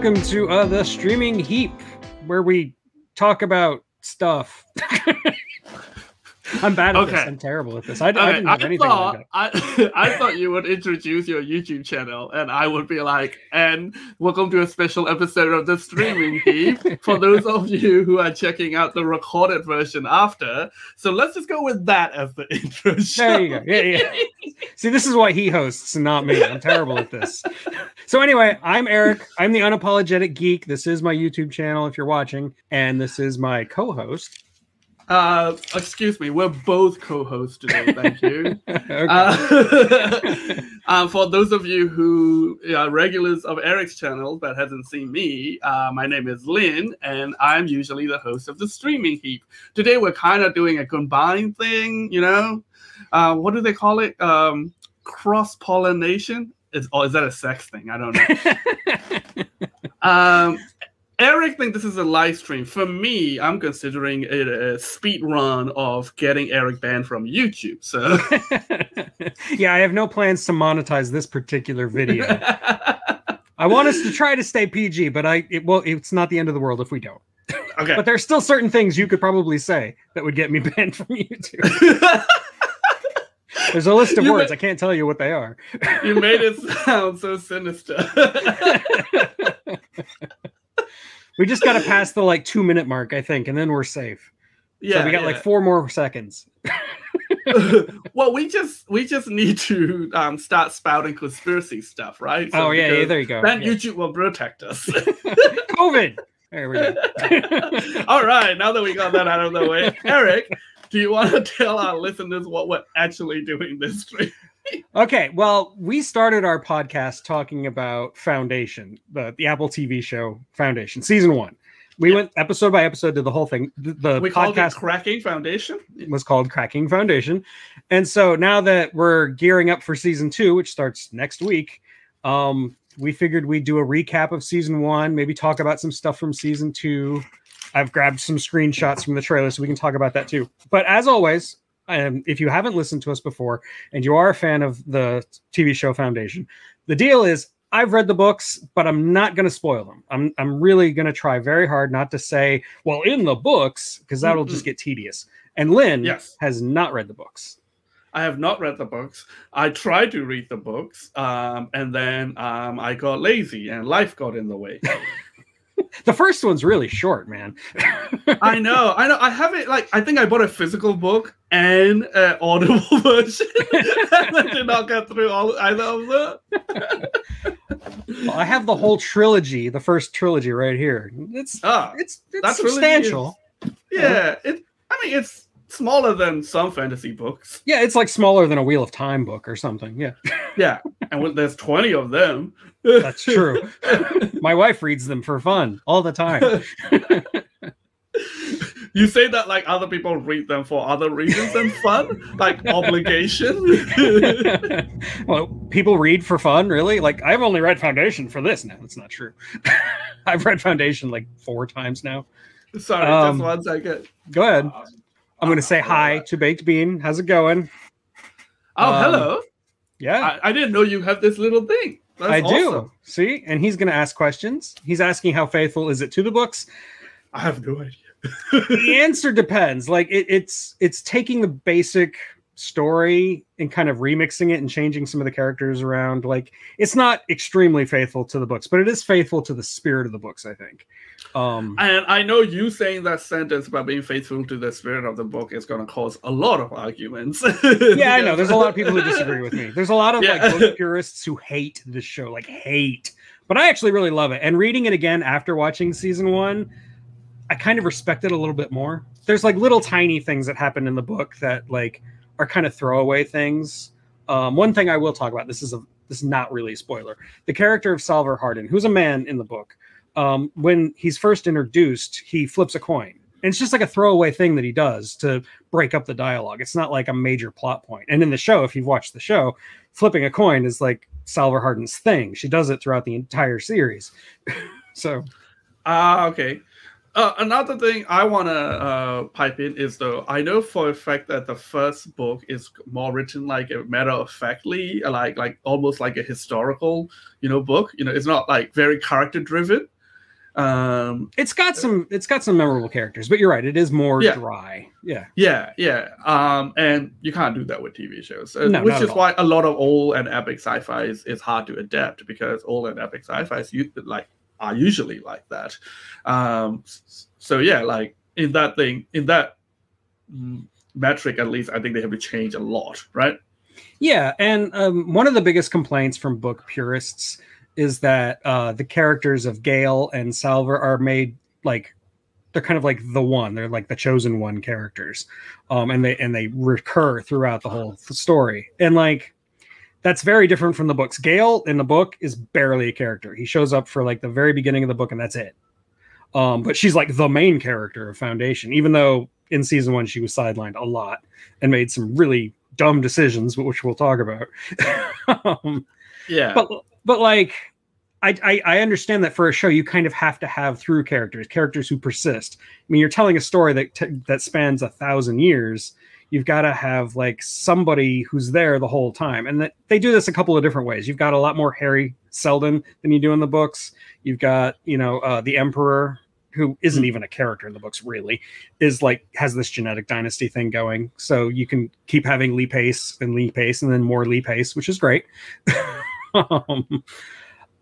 Welcome to uh, the streaming heap where we talk about stuff. I'm bad at Okay. this. I'm terrible at this. I, I didn't I, anything. thought up. I, I thought you would introduce your YouTube channel, and I would be like, "And welcome to a special episode of the streaming heap for those of you who are checking out the recorded version after." So let's just go with that as the intro. There you go. Yeah, yeah. See, this is why he hosts not me. I'm terrible at this. So anyway, I'm Eric. I'm the unapologetic geek. This is my YouTube channel if you're watching, and this is my co-host. Uh, excuse me, we're both co-hosts today. Thank you. Uh, um, for those of you who are regulars of Eric's channel but hasn't seen me, uh, my name is Lynn, and I'm usually the host of the Streaming Heap. Today we're kind of doing a combined thing, you know. Uh, what do they call it? Um, Cross pollination? Is or is that a sex thing? I don't know. um, Eric thinks this is a live stream. For me, I'm considering it a speed run of getting Eric banned from YouTube. So. yeah, I have no plans to monetize this particular video. I want us to try to stay PG, but I it well, it's not the end of the world if we don't. okay. But there's still certain things you could probably say that would get me banned from YouTube. There's a list of You words. I can't tell you what they are. you made it sound so sinister. We just got to pass the like two minute mark, I think, and then we're safe. yeah, so we got like four more seconds. well, we just we just need to um, start spouting conspiracy stuff, right? So oh yeah, yeah, there you go. Then Yeah. YouTube will protect us. COVID. There we go. All right, now that we got that out of the way, Eric, do you want to tell our listeners what we're actually doing this stream? Okay, well, we started our podcast talking about Foundation, the, the Apple TV show Foundation, season one. We Yeah. went episode by episode, to the whole thing. The, the We podcast Cracking Foundation. was called Cracking Foundation. And so now that we're gearing up for season two, which starts next week, um, we figured we'd do a recap of season one, maybe talk about some stuff from season two. I've grabbed some screenshots from the trailer so we can talk about that too. But as always, um, if you haven't listened to us before and you are a fan of the TV show Foundation, the deal is I've read the books, but I'm not going to spoil them. I'm, I'm really going to try very hard not to say, well, in the books, because that'll just get tedious. And Lynn Yes. has not read the books. I have not read the books. I tried to read the books, um, and then um, I got lazy, and life got in the way. The first one's really short, man. I know, I know. I have it like I think I bought a physical book and an audible version, and I did not get through all either of them. I have the whole trilogy, the first trilogy right here. It's Ah, it's it's substantial. yeah. It. I mean, it's smaller than some fantasy books. Yeah, it's like smaller than a Wheel of Time book or something. Yeah, Yeah, and when there's twenty of them. that's true. My wife reads them for fun all the time. You say that like other people read them for other reasons than fun, like obligation. well, people read for fun, really? Like I've only read Foundation for this. No, that's not true. I've read Foundation like four times now. Sorry, Um, just one second. Go ahead. I'm going to say hi to Baked Bean. How's it going? Oh, um, hello. Yeah. I, I didn't know you have this little thing. That's I do. See, and he's going to ask questions. He's asking how faithful is it to the books. I have no idea. the answer depends. Like it, it's it's taking the basic story and kind of remixing it and changing some of the characters around. Like it's not extremely faithful to the books, but it is faithful to the spirit of the books. I think. Um, And I know you saying that sentence about being faithful to the spirit of the book is going to cause a lot of arguments. yeah, I know. There's a lot of people who disagree with me. There's a lot of Yeah. like book purists who hate this show, like hate. But I actually really love it. And reading it again after watching season one, I kind of respect it a little bit more. There's like little tiny things that happen in the book that like are kind of throwaway things. Um, one thing I will talk about. This is a this is not really a spoiler. The character of Salvor Hardin, who's a man in the book, um, when he's first introduced, he flips a coin. And it's just like a throwaway thing that he does to break up the dialogue. It's not like a major plot point. And in the show, if you've watched the show, flipping a coin is like Salvor Hardin's thing. She does it throughout the entire series. so Ah, okay. Uh, another thing I want to uh, pipe in is though I know for a fact that the first book is more written like a matter of factly, like like almost like a historical, you know, book. You know, it's not like very character driven. Um, it's got some it's got some memorable characters, but you're right, it is more Yeah. dry. Yeah. yeah, yeah. Um, and you can't do that with TV shows, uh, No, which is why a lot of old and epic sci-fi is, is hard to adapt because old and epic sci-fi is like are usually like that. Um, so yeah, like in that thing, in that metric, at least, I think they have to change a lot, right? Yeah, and um, one of the biggest complaints from book purists is that uh, the characters of Gale and Salvor are made like they're kind of like the one. They're like the chosen one characters, um, and they and they recur throughout the whole story. And like that's very different from the books. Gale in the book is barely a character. He shows up for like the very beginning of the book, and that's it. Um, but she's like the main character of Foundation, even though in season one she was sidelined a lot and made some really dumb decisions, which we'll talk about. um, Yeah, but but like I, I I understand that for a show you kind of have to have through characters, characters who persist. I mean, you're telling a story that t- that spans a thousand years. You've got to have like somebody who's there the whole time, and that they do this a couple of different ways. You've got a lot more Hari Seldon than you do in the books. You've got you know uh, the Emperor, who isn't even a character in the books really, is like has this genetic dynasty thing going. So you can keep having Lee Pace and Lee Pace, and then more Lee Pace, which is great. um,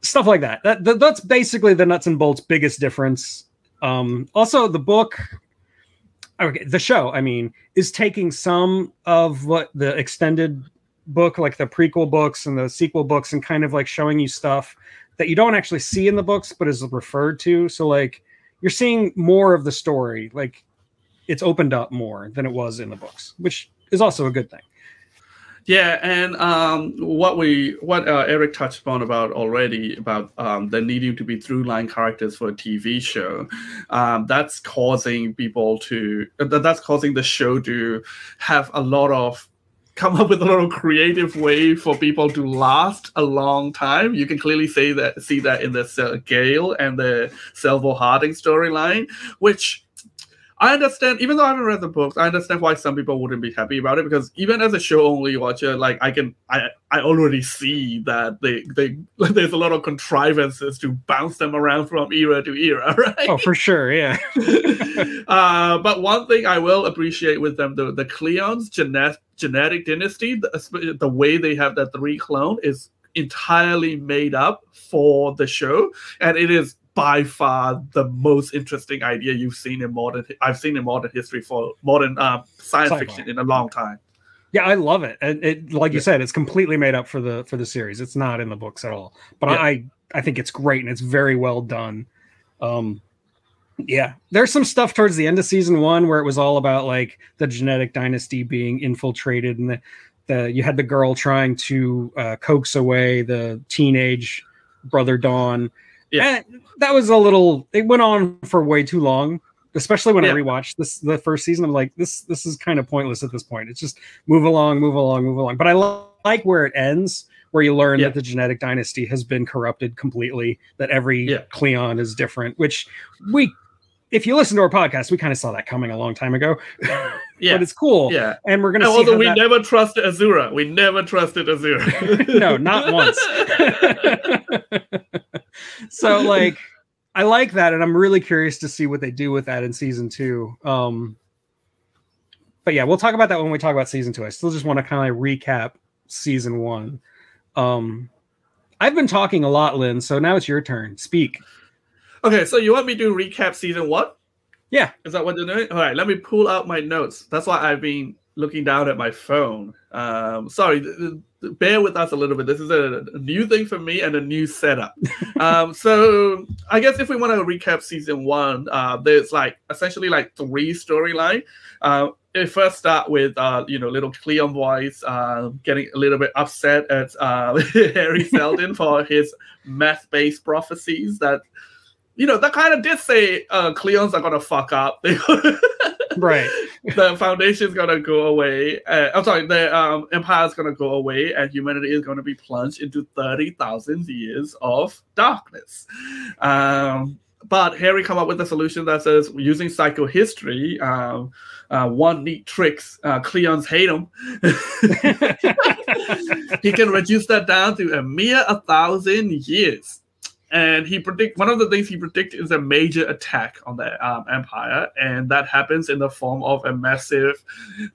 stuff like that. That, that. That's basically the nuts and bolts biggest difference. Um, also, the book, okay, the show, I mean, is taking some of what the extended book, like the prequel books and the sequel books, and kind of like showing you stuff that you don't actually see in the books, but is referred to. So, like, you're seeing more of the story. Like, it's opened up more than it was in the books, which is also a good thing. Yeah, and um, what we what uh, Eric touched upon about already about um, the needing to be through line characters for a TV show, um, that's causing people to that's causing the show to have a lot of come up with a lot of creative way for people to last a long time. You can clearly see that see that in the uh, Gale and the Salvor Hardin storyline, which I understand, even though I haven't read the books, I understand why some people wouldn't be happy about it because even as a show only watcher, like I can, I, I already see that they, they, there's a lot of contrivances to bounce them around from era to era, right? Oh, for sure, yeah. uh, but one thing I will appreciate with them, the the Cleon's genet- genetic dynasty, the, the way they have that three clone is entirely made up for the show, and it is by far the most interesting idea you've seen in modern. I've seen in modern history for modern um, science Sci-fi. fiction in a long time. Yeah, I love it. And it like you Yeah. said, it's completely made up for the for the series. It's not in the books at all. But Yeah. I I think it's great and it's very well done. Um yeah, there's some stuff towards the end of season 1 where it was all about like the genetic dynasty being infiltrated and the the you had the girl trying to uh, coax away the teenage brother Dawn. Yeah. And that was a little it went on for way too long. Especially when Yeah. I rewatched this the first season, I'm like, this this is kind of pointless at this point. It's just move along, move along, move along. But I li- like where it ends, where you learn Yeah. that the genetic dynasty has been corrupted completely, that every Yeah. Cleon is different, which we, if you listen to our podcast, we kind of saw that coming a long time ago. Yeah, but it's cool. yeah. And we're going to see although we that- never trusted Azura, we never trusted Azura. no, not once. so like I like that and I'm really curious to see what they do with that in season 2. Um but yeah, we'll talk about that when we talk about season 2. I still just want to kind of recap season 1. Um I've been talking a lot, Lynn, so now it's your turn. Speak. Okay, so you want me to recap season one? Yeah. Is that what you're doing? All right, let me pull out my notes. That's why I've been looking down at my phone. Um, sorry, th- th- bear with us a little bit. This is a, a new thing for me and a new setup. um, so I guess if we want to recap season one, uh, there's like essentially like three storyline. Uh, it first start with uh, you know little Cleon voice uh, getting a little bit upset at uh, Hari Seldon for his math-based prophecies that you know that kind of did say uh, Cleons are gonna fuck up. Right. the foundation's gonna go away. Uh, I'm sorry, the um, empire's gonna go away, and humanity is gonna be plunged into thirty thousand years of darkness. Um, but Hari come up with a solution that says using psychohistory, um, uh, one neat tricks, uh, Cleons hate him. he can reduce that down to a mere a thousand years and he predict one of the things he predicts is a major attack on the um, empire and that happens in the form of a massive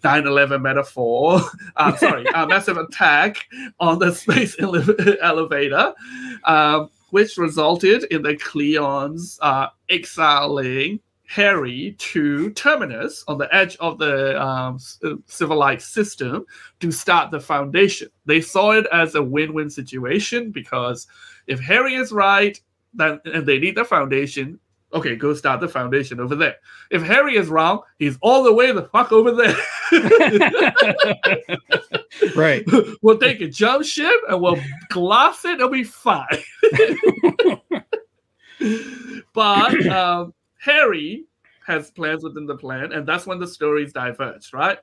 9-11 metaphor uh, sorry a massive attack on the space ele- elevator um, which resulted in the cleons uh, exiling Hari to Terminus on the edge of the um, uh, civilized system to start the foundation. They saw it as a win win situation because if Hari is right, then and they need the foundation, okay, go start the foundation over there. If Hari is wrong, he's all the way the fuck over there. right. We'll take a jump ship and we'll gloss it. It'll be fine. but um, Hari has plans within the plan, and that's when the stories diverge, right?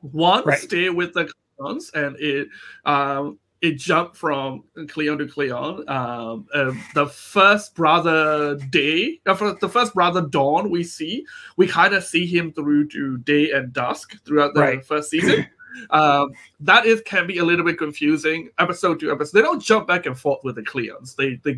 One right. stay with the clones, and it um, it jumped from Cleon to Cleon. Um, uh, the first brother Day, uh, the first brother Dawn, we see, we kind of see him through to day and dusk throughout the right. first season. um, that is can be a little bit confusing. Episode to episode, they don't jump back and forth with the Cleons. They they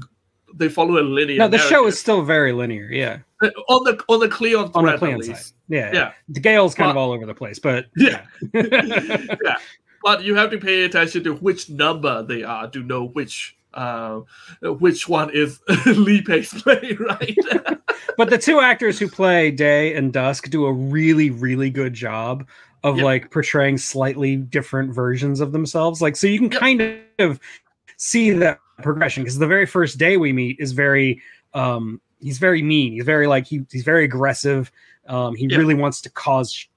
they follow a linear. No, the narrative. show is still very linear. Yeah, uh, on the on the Cleon on the Cleon side. Yeah, yeah. The Gale's kind but, of all over the place, but yeah, yeah but you have to pay attention to which number they are to know which uh, which one is Lee Pace play, right? but the two actors who play Day and Dusk do a really, really good job of yep. like portraying slightly different versions of themselves. Like, so you can yep. kind of see that progression because the very first day we meet is very, um, he's very mean. He's very like he, he's very aggressive. Um, he yep. really wants to cause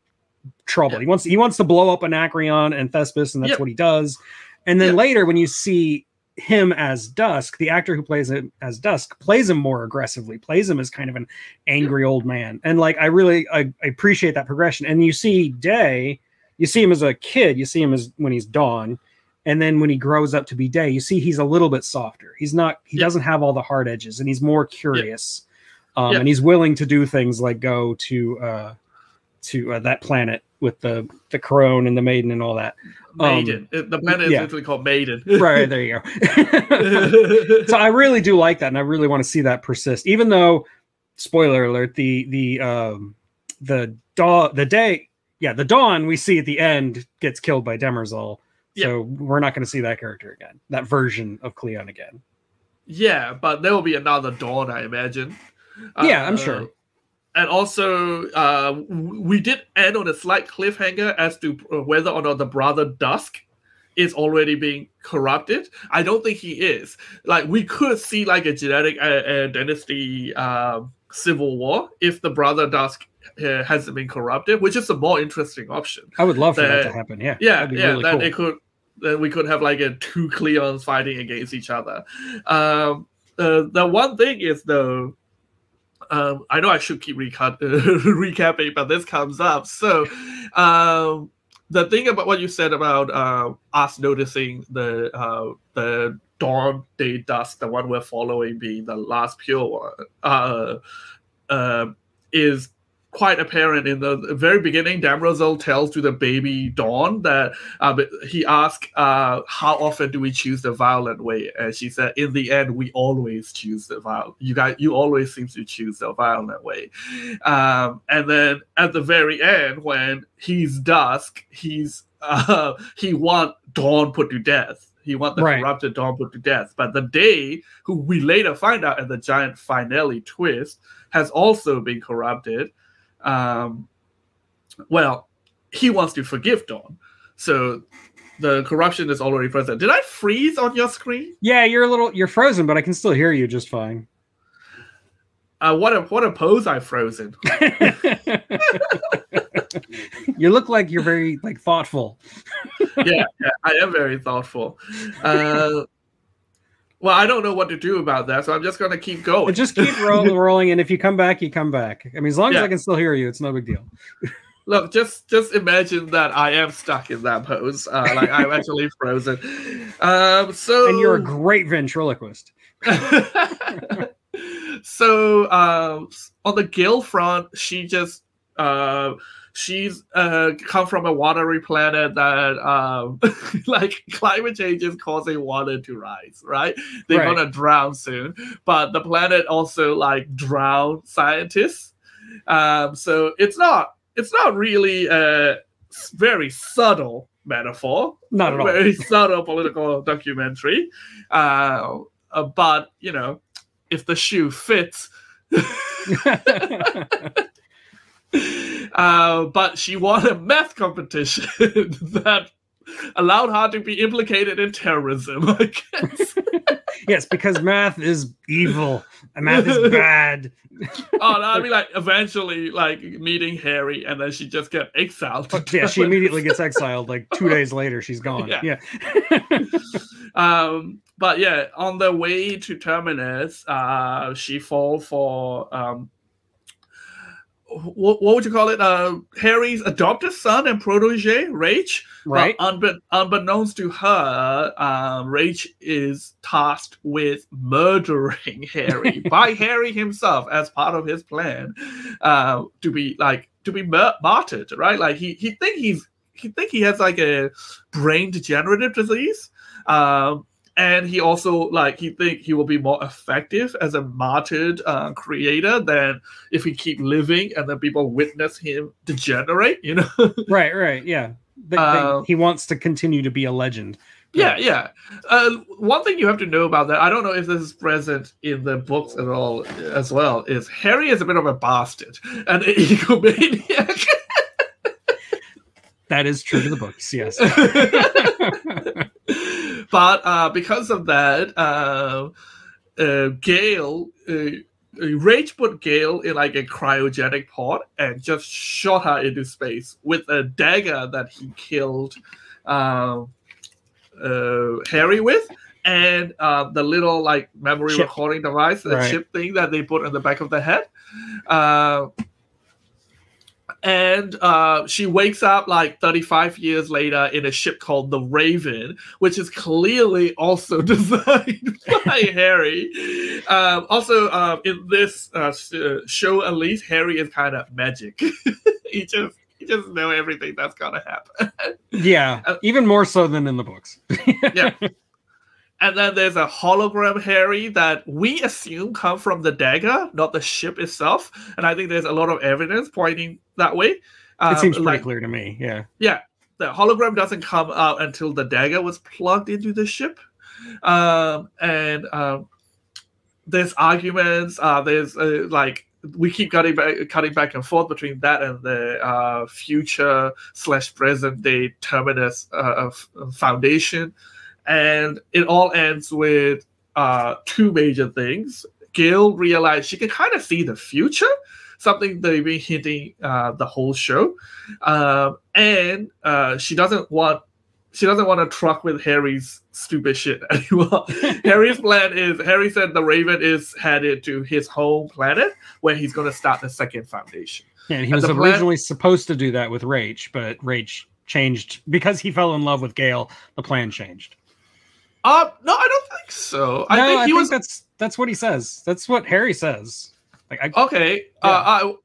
trouble. Yeah. He wants he wants to blow up Anacreon and Thespis, and that's yep. what he does. And then yep. later, when you see him as Dusk, the actor who plays him as Dusk plays him more aggressively, plays him as kind of an angry old man. And like I really I, I, appreciate that progression. And you see Day, you see him as a kid, you see him as when he's Dawn, and then when he grows up to be Day, you see he's a little bit softer. He's not he yep. doesn't have all the hard edges, and he's more curious. Um, and he's willing to do things like go to uh, to uh, that planet with the the crone and the maiden and all that. Maiden. Um, the planet is yeah. literally called Maiden. right there you go. so I really do like that, and I really want to see that persist. Even though, spoiler alert, the the um the dawn the day yeah the dawn we see at the end gets killed by Demerzel. So we're not going to see that character again, that version of Cleon again. Yeah, but there will be another dawn, I imagine. Yeah, uh, I'm sure and also uh, we did end on a slight cliffhanger as to whether or not the brother Dusk is already being corrupted. I don't think he is. Like we could see like a genetic uh, dynasty uh, civil war if the brother Dusk uh, hasn't been corrupted, which is a more interesting option. I would love for that, that to happen. Yeah, yeah, yeah. Really that cool. it could. Then we could have like a two Cleons fighting against each other. Um, uh, the one thing is though um, I know I should keep reca- recapping, but this comes up. So, um, the thing about what you said about uh, us noticing the uh, the dawn, day, dusk, the one we're following being the last pure one, uh, uh, is quite apparent in the very beginning. Demerzel tells to the baby Dawn that uh, he asks, uh, "How often do we choose the violent way?" And she said, "In the end, we always choose the violent. You guys, you always seem to choose the violent way." Um, and then at the very end, when he's dusk, he's uh, he want Dawn put to death. He want the right. corrupted Dawn put to death. But the day, who we later find out in the giant finale twist, has also been corrupted um, well, he wants to forgive Dawn. So the corruption is already present. Did I freeze on your screen? Yeah, you're a little you're frozen, but I can still hear you just fine. Uh, what a what a pose I've frozen. you look like you're very like thoughtful. yeah, yeah, I am very thoughtful. Uh, well, I don't know what to do about that, so I'm just going to keep going. Just keep rolling, rolling, and if you come back, you come back. I mean, as long yeah. as I can still hear you, it's no big deal. Look, just just imagine that I am stuck in that pose, uh, like I'm actually frozen. Um, so, and you're a great ventriloquist. so uh, on the Gail front, she just uh, she's uh, come from a watery planet that um, like climate change is causing water to rise right? They're Right. gonna drown soon but the planet also like drown scientists. Um, so it's not it's not really a very subtle metaphor. Not at all. very subtle political documentary. Uh, uh, but you know if the shoe fits uh, but she won a math competition that allowed her to be implicated in terrorism. I guess. yes, because math is evil and math is bad. oh, no, I mean, like eventually, like meeting Hari, and then she just get exiled. to yeah, she immediately gets exiled. Like two days later, she's gone. Yeah. Yeah. um, but yeah, on the way to Terminus, uh, she fall for um, what, what would you call it? Uh, Hari's adopted son and protege, Raych. right. But unbe- unbeknownst to her, um, Raych is tasked with murdering Hari by Hari himself as part of his plan uh, to be like to be mur- martyred, right? Like he he think he's he think he has like a brain degenerative disease. Um, and he also like he think he will be more effective as a martyred uh, creator than if he keep living and then people witness him degenerate you know right. Right. Yeah. They- they- Uh, he wants to continue to be a legend. Yeah, yeah. Uh, one thing you have to know about that, I don't know if this is present in the books at all as well, is Hari is a bit of a bastard and an egomaniac. That is true to the books. Yes. but uh, because of that, uh, uh, Gale, uh, Raych put Gale in like a cryogenic pod and just shot her into space with a dagger that he killed um, uh, Hari with. And uh, the little like memory Chip. recording device, the Right. chip thing that they put in the back of the head. And uh, she wakes up like 35 years later in a ship called the Raven, which is clearly also designed by Hari. Um, also, um, in this uh, uh, show, at least Hari is kind of magic. he just he just know everything that's gonna happen. yeah. Uh, Even more so than in the books. yeah. And then there's a hologram Hari that we assume come from the dagger, not the ship itself. And I think there's a lot of evidence pointing that way. It Um, seems pretty like, clear to me. Yeah. yeah, the hologram doesn't come out until the dagger was plugged into the ship. Um, and um, there's arguments. Uh, there's uh, like we keep cutting back, cutting back and forth between that and the uh, future slash present day terminus uh, foundation, and it all ends with uh, two major things. Gail realized she can kind of see the future, something they've been hinting uh, the whole show, um, and uh, she doesn't want she doesn't want to truck with Hari's stupid shit anymore. Hari's plan is Hari said the Raven is headed to his home planet where he's going to start the second foundation. Yeah, he And was the plan- originally supposed to do that with Raych, but Raych changed because he fell in love with Gail. The plan changed. Uh no, I don't think so. I no, think I he think was that's that's what he says. That's what Hari says. Like, I, okay. Uh,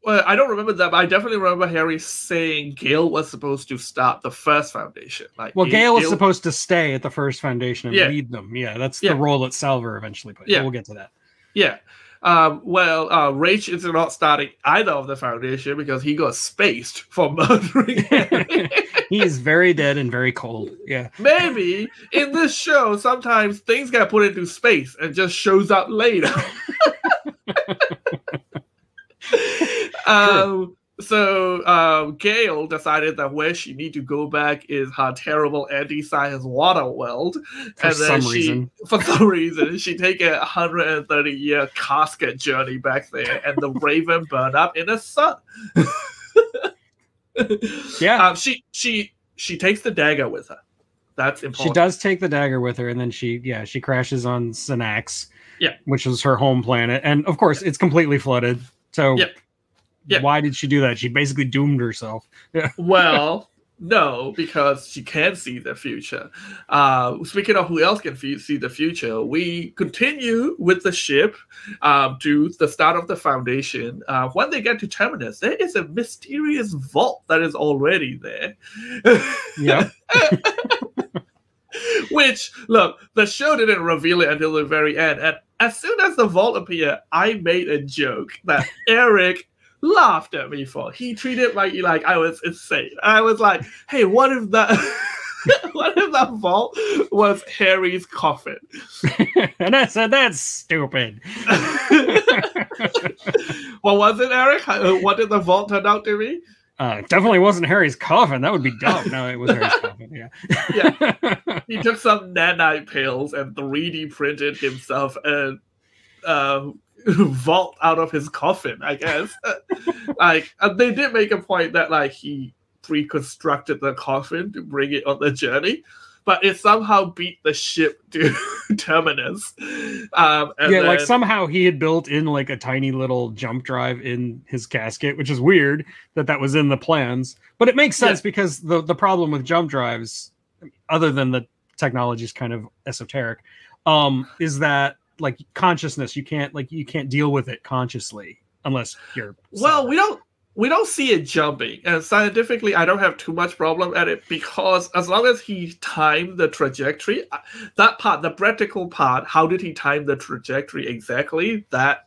I uh, I don't remember that, but I definitely remember Hari saying Gail was supposed to start the first foundation. Like, well, Gail was supposed to stay at the first foundation and Yeah. lead them. Yeah, that's Yeah. the role that Salvor eventually played. Yeah. we'll get to that. Yeah. Um, well, uh, Raych is not starting either of the foundation because he got spaced for murdering Hari. He is very dead and very cold. Yeah, Maybe in this show, sometimes things get put into space and just shows up later. um, so um, Gail decided that where she need to go back is her terrible anti-science water world, for and then some she, reason. for some reason, she take a 130 year casket journey back there, and the Raven burn up in the sun. Yeah, Um, she she she takes the dagger with her. That's important. she does take the dagger with her, and then she yeah she crashes on Synnax. Yeah. which is her home planet, and of course it's completely flooded. So Yep. Yep. why did she do that? She basically doomed herself. Well, no, because she can see the future. Uh, speaking of who else can see the future, we continue with the ship um, to the start of the Foundation. Uh, when they get to Terminus, there is a mysterious vault that is already there. Yeah. Which, look, the show didn't reveal it until the very end. And as soon as the vault appeared, I made a joke that Eric laughed at me for. He treated like like I was insane. I was like, hey, what if that what if that vault was Hari's coffin? and I said, that's stupid. what was it, Eric? Uh, what did the vault turn out to be? Uh, definitely wasn't Hari's coffin. That would be dumb. No, it was Hari's coffin. Yeah. yeah. He took some nanite pills and 3D printed himself a uh, vault out of his coffin, I guess. like, and they did make a point that, like, he pre-constructed the coffin to bring it on the journey but it somehow beat the ship to Terminus. Um, yeah, then... like somehow he had built in like a tiny little jump drive in his casket, which is weird that that was in the plans. But it makes sense yeah. because the the problem with jump drives, other than the technology is kind of esoteric, um, is that like consciousness you can't like you can't deal with it consciously unless you're well we don't we don't see it jumping and scientifically i don't have too much problem at it because as long as he timed the trajectory uh, that part the practical part how did he time the trajectory exactly that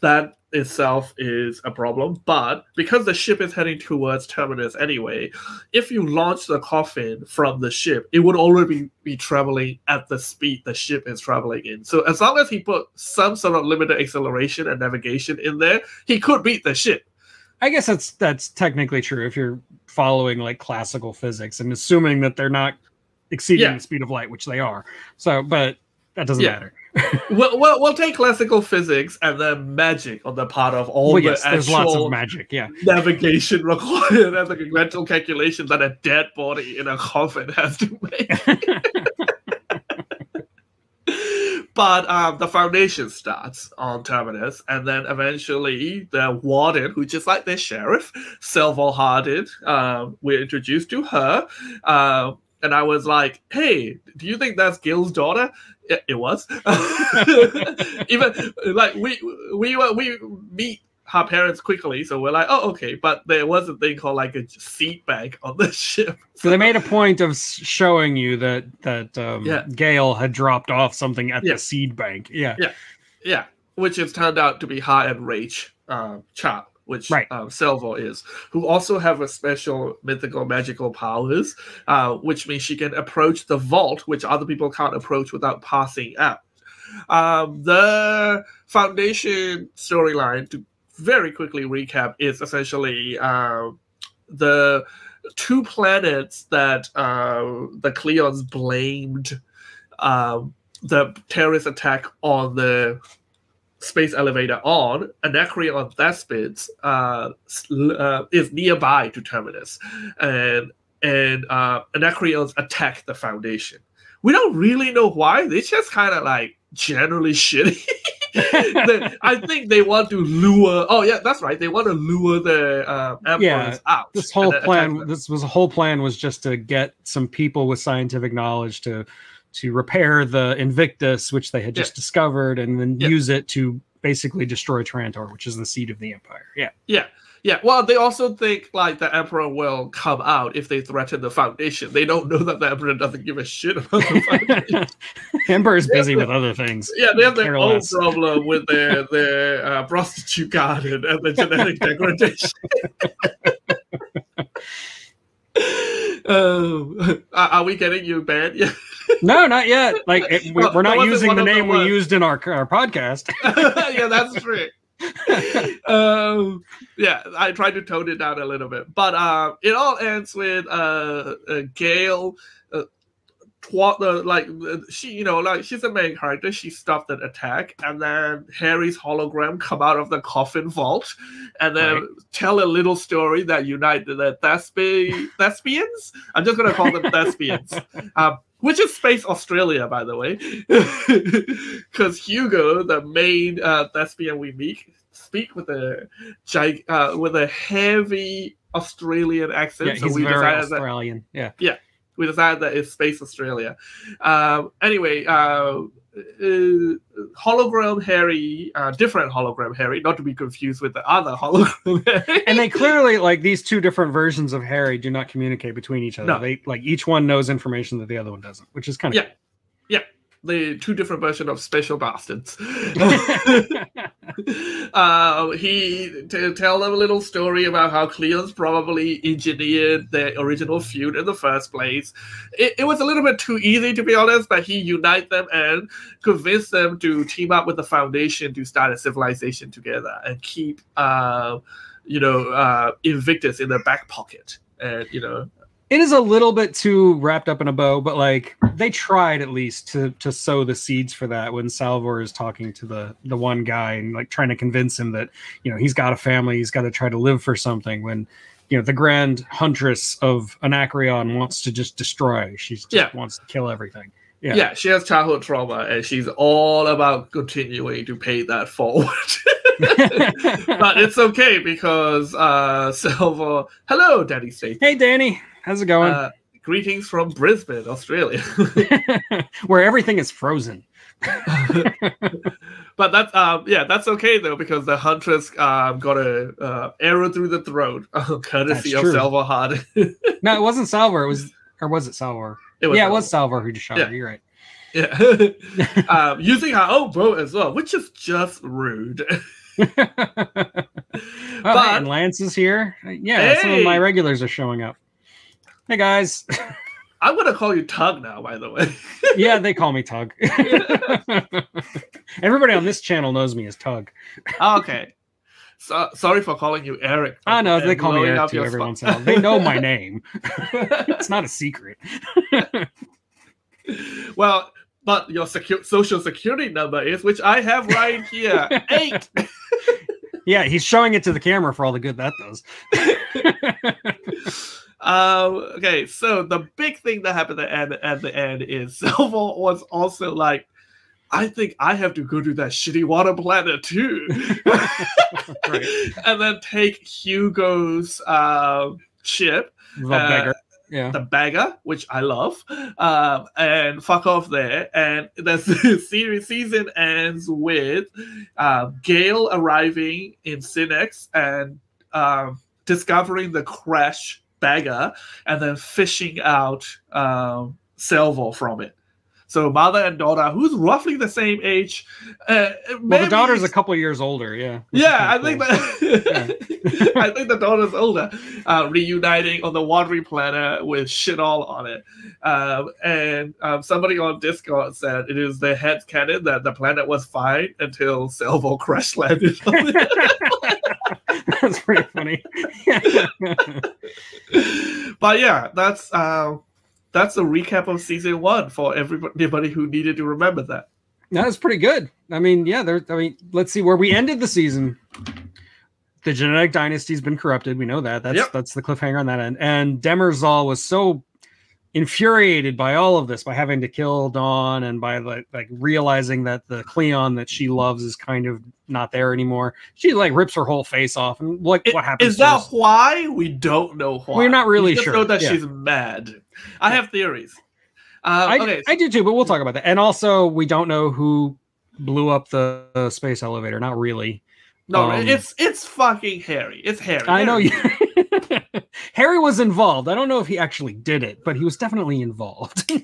that itself is a problem but because the ship is heading towards terminus anyway if you launch the coffin from the ship it would already be traveling at the speed the ship is traveling in so as long as he put some sort of limited acceleration and navigation in there he could beat the ship I guess that's that's technically true if you're following like classical physics and assuming that they're not exceeding yeah. the speed of light, which they are. So, but that doesn't yeah. matter. Well, well, we'll take classical physics and then magic on the part of all well, the yes, there's lots of magic, yeah. Navigation required and the mental calculations that a dead body in a coffin has to make. But um, the foundation starts on Terminus, and then eventually the warden, who just like the sheriff, Salvor Hardin, um, we're introduced to her. Uh, and I was like, "Hey, do you think that's Gil's daughter?" It, it was. Even like we we were we meet her parents quickly, so we're like, oh, okay. But there was a thing called like a seed bank on the ship. So they made a point of showing you that that um, yeah. Gail had dropped off something at yeah. the seed bank. Yeah, yeah, yeah. Which has turned out to be High and Raych uh, which right. um, Salvor is, who also have a special mythical magical powers, uh, which means she can approach the vault, which other people can't approach without passing out. Um, the Foundation storyline, to very quickly recap is essentially uh, the two planets that uh, the Cleons blamed uh, the terrorist attack on the space elevator on, Anacreon on Thespis uh, uh, is nearby to Terminus, and and uh, Anacreons attack the Foundation. We don't really know why. They just kind of like generally shitty. they, I think they want to lure. Oh yeah, that's right. They want to lure the uh, emperors yeah, out. This whole plan. This was a whole plan was just to get some people with scientific knowledge to to repair the Invictus, which they had just yeah. discovered, and then yeah. use it to basically destroy Trantor, which is the seat of the Empire. Yeah. Yeah. Yeah, well, they also think like the emperor will come out if they threaten the foundation. They don't know that the emperor doesn't give a shit about the foundation. Emperor is busy with other things. Yeah, they have their own problem with their their uh, prostitute garden and the genetic degradation. uh, are we getting you banned? Yeah. no, not yet. Like it, we, are not using the name we used in our our podcast. yeah, that's true. um, yeah, I tried to tone it down a little bit, but uh, it all ends with uh, uh Gail. Uh, the like she you know like she's the main character she stopped an attack and then hari's hologram come out of the coffin vault and then right. tell a little story that united the thespi- thespians i'm just gonna call them thespians um, which is Space Australia, by the way, because Hugo, the main uh, thespian we meet, speak with a gig- uh, with a heavy Australian accent. Yeah, he's so we very decided that Australian. Yeah. Yeah. We decided that it's Space Australia. Um, anyway, uh, uh, hologram Hari, uh, different hologram Hari, not to be confused with the other hologram Hari. And they clearly like these two different versions of Hari do not communicate between each other. No. They like each one knows information that the other one doesn't, which is kind of yeah, Yeah. The two different versions of special bastards. uh, he to tell them a little story about how Cleon's probably engineered the original feud in the first place. It, it was a little bit too easy, to be honest, but he unite them and convinced them to team up with the Foundation to start a civilization together and keep, uh, you know, uh, Invictus in their back pocket. And you know, it is a little bit too wrapped up in a bow, but like they tried at least to to sow the seeds for that when Salvor is talking to the the one guy and like trying to convince him that you know he's got a family, he's got to try to live for something. When you know the grand huntress of Anacreon wants to just destroy, she just Yeah. wants to kill everything. Yeah. yeah. she has childhood trauma and she's all about continuing to pay that forward. but it's okay because uh Silver hello Daddy State. hey Danny, how's it going? Uh, greetings from Brisbane, Australia. Where everything is frozen. but that's um yeah, that's okay though because the huntress um got a uh, arrow through the throat, courtesy of. Silver Hard. No, it wasn't Salvor. It was, or was it Salvor? It yeah, it was Salvor who just shot Yeah. her. You're right. Yeah. um, using her own bow as well, which is just rude. oh, But- and Lance is here. Yeah, some of my regulars are showing up. Hey guys. I'm gonna call you Tug now, by the way. yeah, they call me Tug. Everybody on this channel knows me as Tug. Oh, okay. So, sorry for calling you Eric. I know they call me Eric too every spot. once in a while. They know my name. It's not a secret. well, but your secu- social security number is, which I have right here, eight. Yeah, he's showing it to the camera for all the good that does. Um, okay, so the big thing that happened at, the- at the end is Silver was also like, I think I have to go to that shitty water planet too. And then take Hugo's um, ship, The Uh, beggar. Yeah. the bagger, which I love, um, and fuck off there. And the series season ends with um, Gale arriving in Synnax and um, discovering the crash bagger, and then fishing out um, from it. So mother and daughter, who's roughly the same age. Uh, Well, the daughter's a couple years older. Yeah. yeah, I think cool. that I think the daughter's older, uh, reuniting on the watery planet with shit all on it. Um, and um, somebody on Discord said it is the head canon that the planet was fine until Salvor crash landed on it. That's pretty funny. but yeah, that's uh, that's a recap of season one for everybody who needed to remember that. That was pretty good. I mean, yeah, there. I mean, let's see where we ended the season. The genetic dynasty's been corrupted. We know that. That's Yep. that's the cliffhanger on that end. And Demerzel was so infuriated by all of this, by having to kill Dawn, and by like like realizing that the Cleon that she loves is kind of not there anymore. She like rips her whole face off, and like It- what happens? Is that why? We don't know why. We're not really we just sure, know that yeah. she's mad. I have theories. Uh, I, okay, I do too, but we'll talk about that. And also, we don't know who blew up the, the space elevator. Not really. no, um, it's it's fucking Hari. It's Hari. I know you. Hari was involved. I don't know if he actually did it, but he was definitely involved.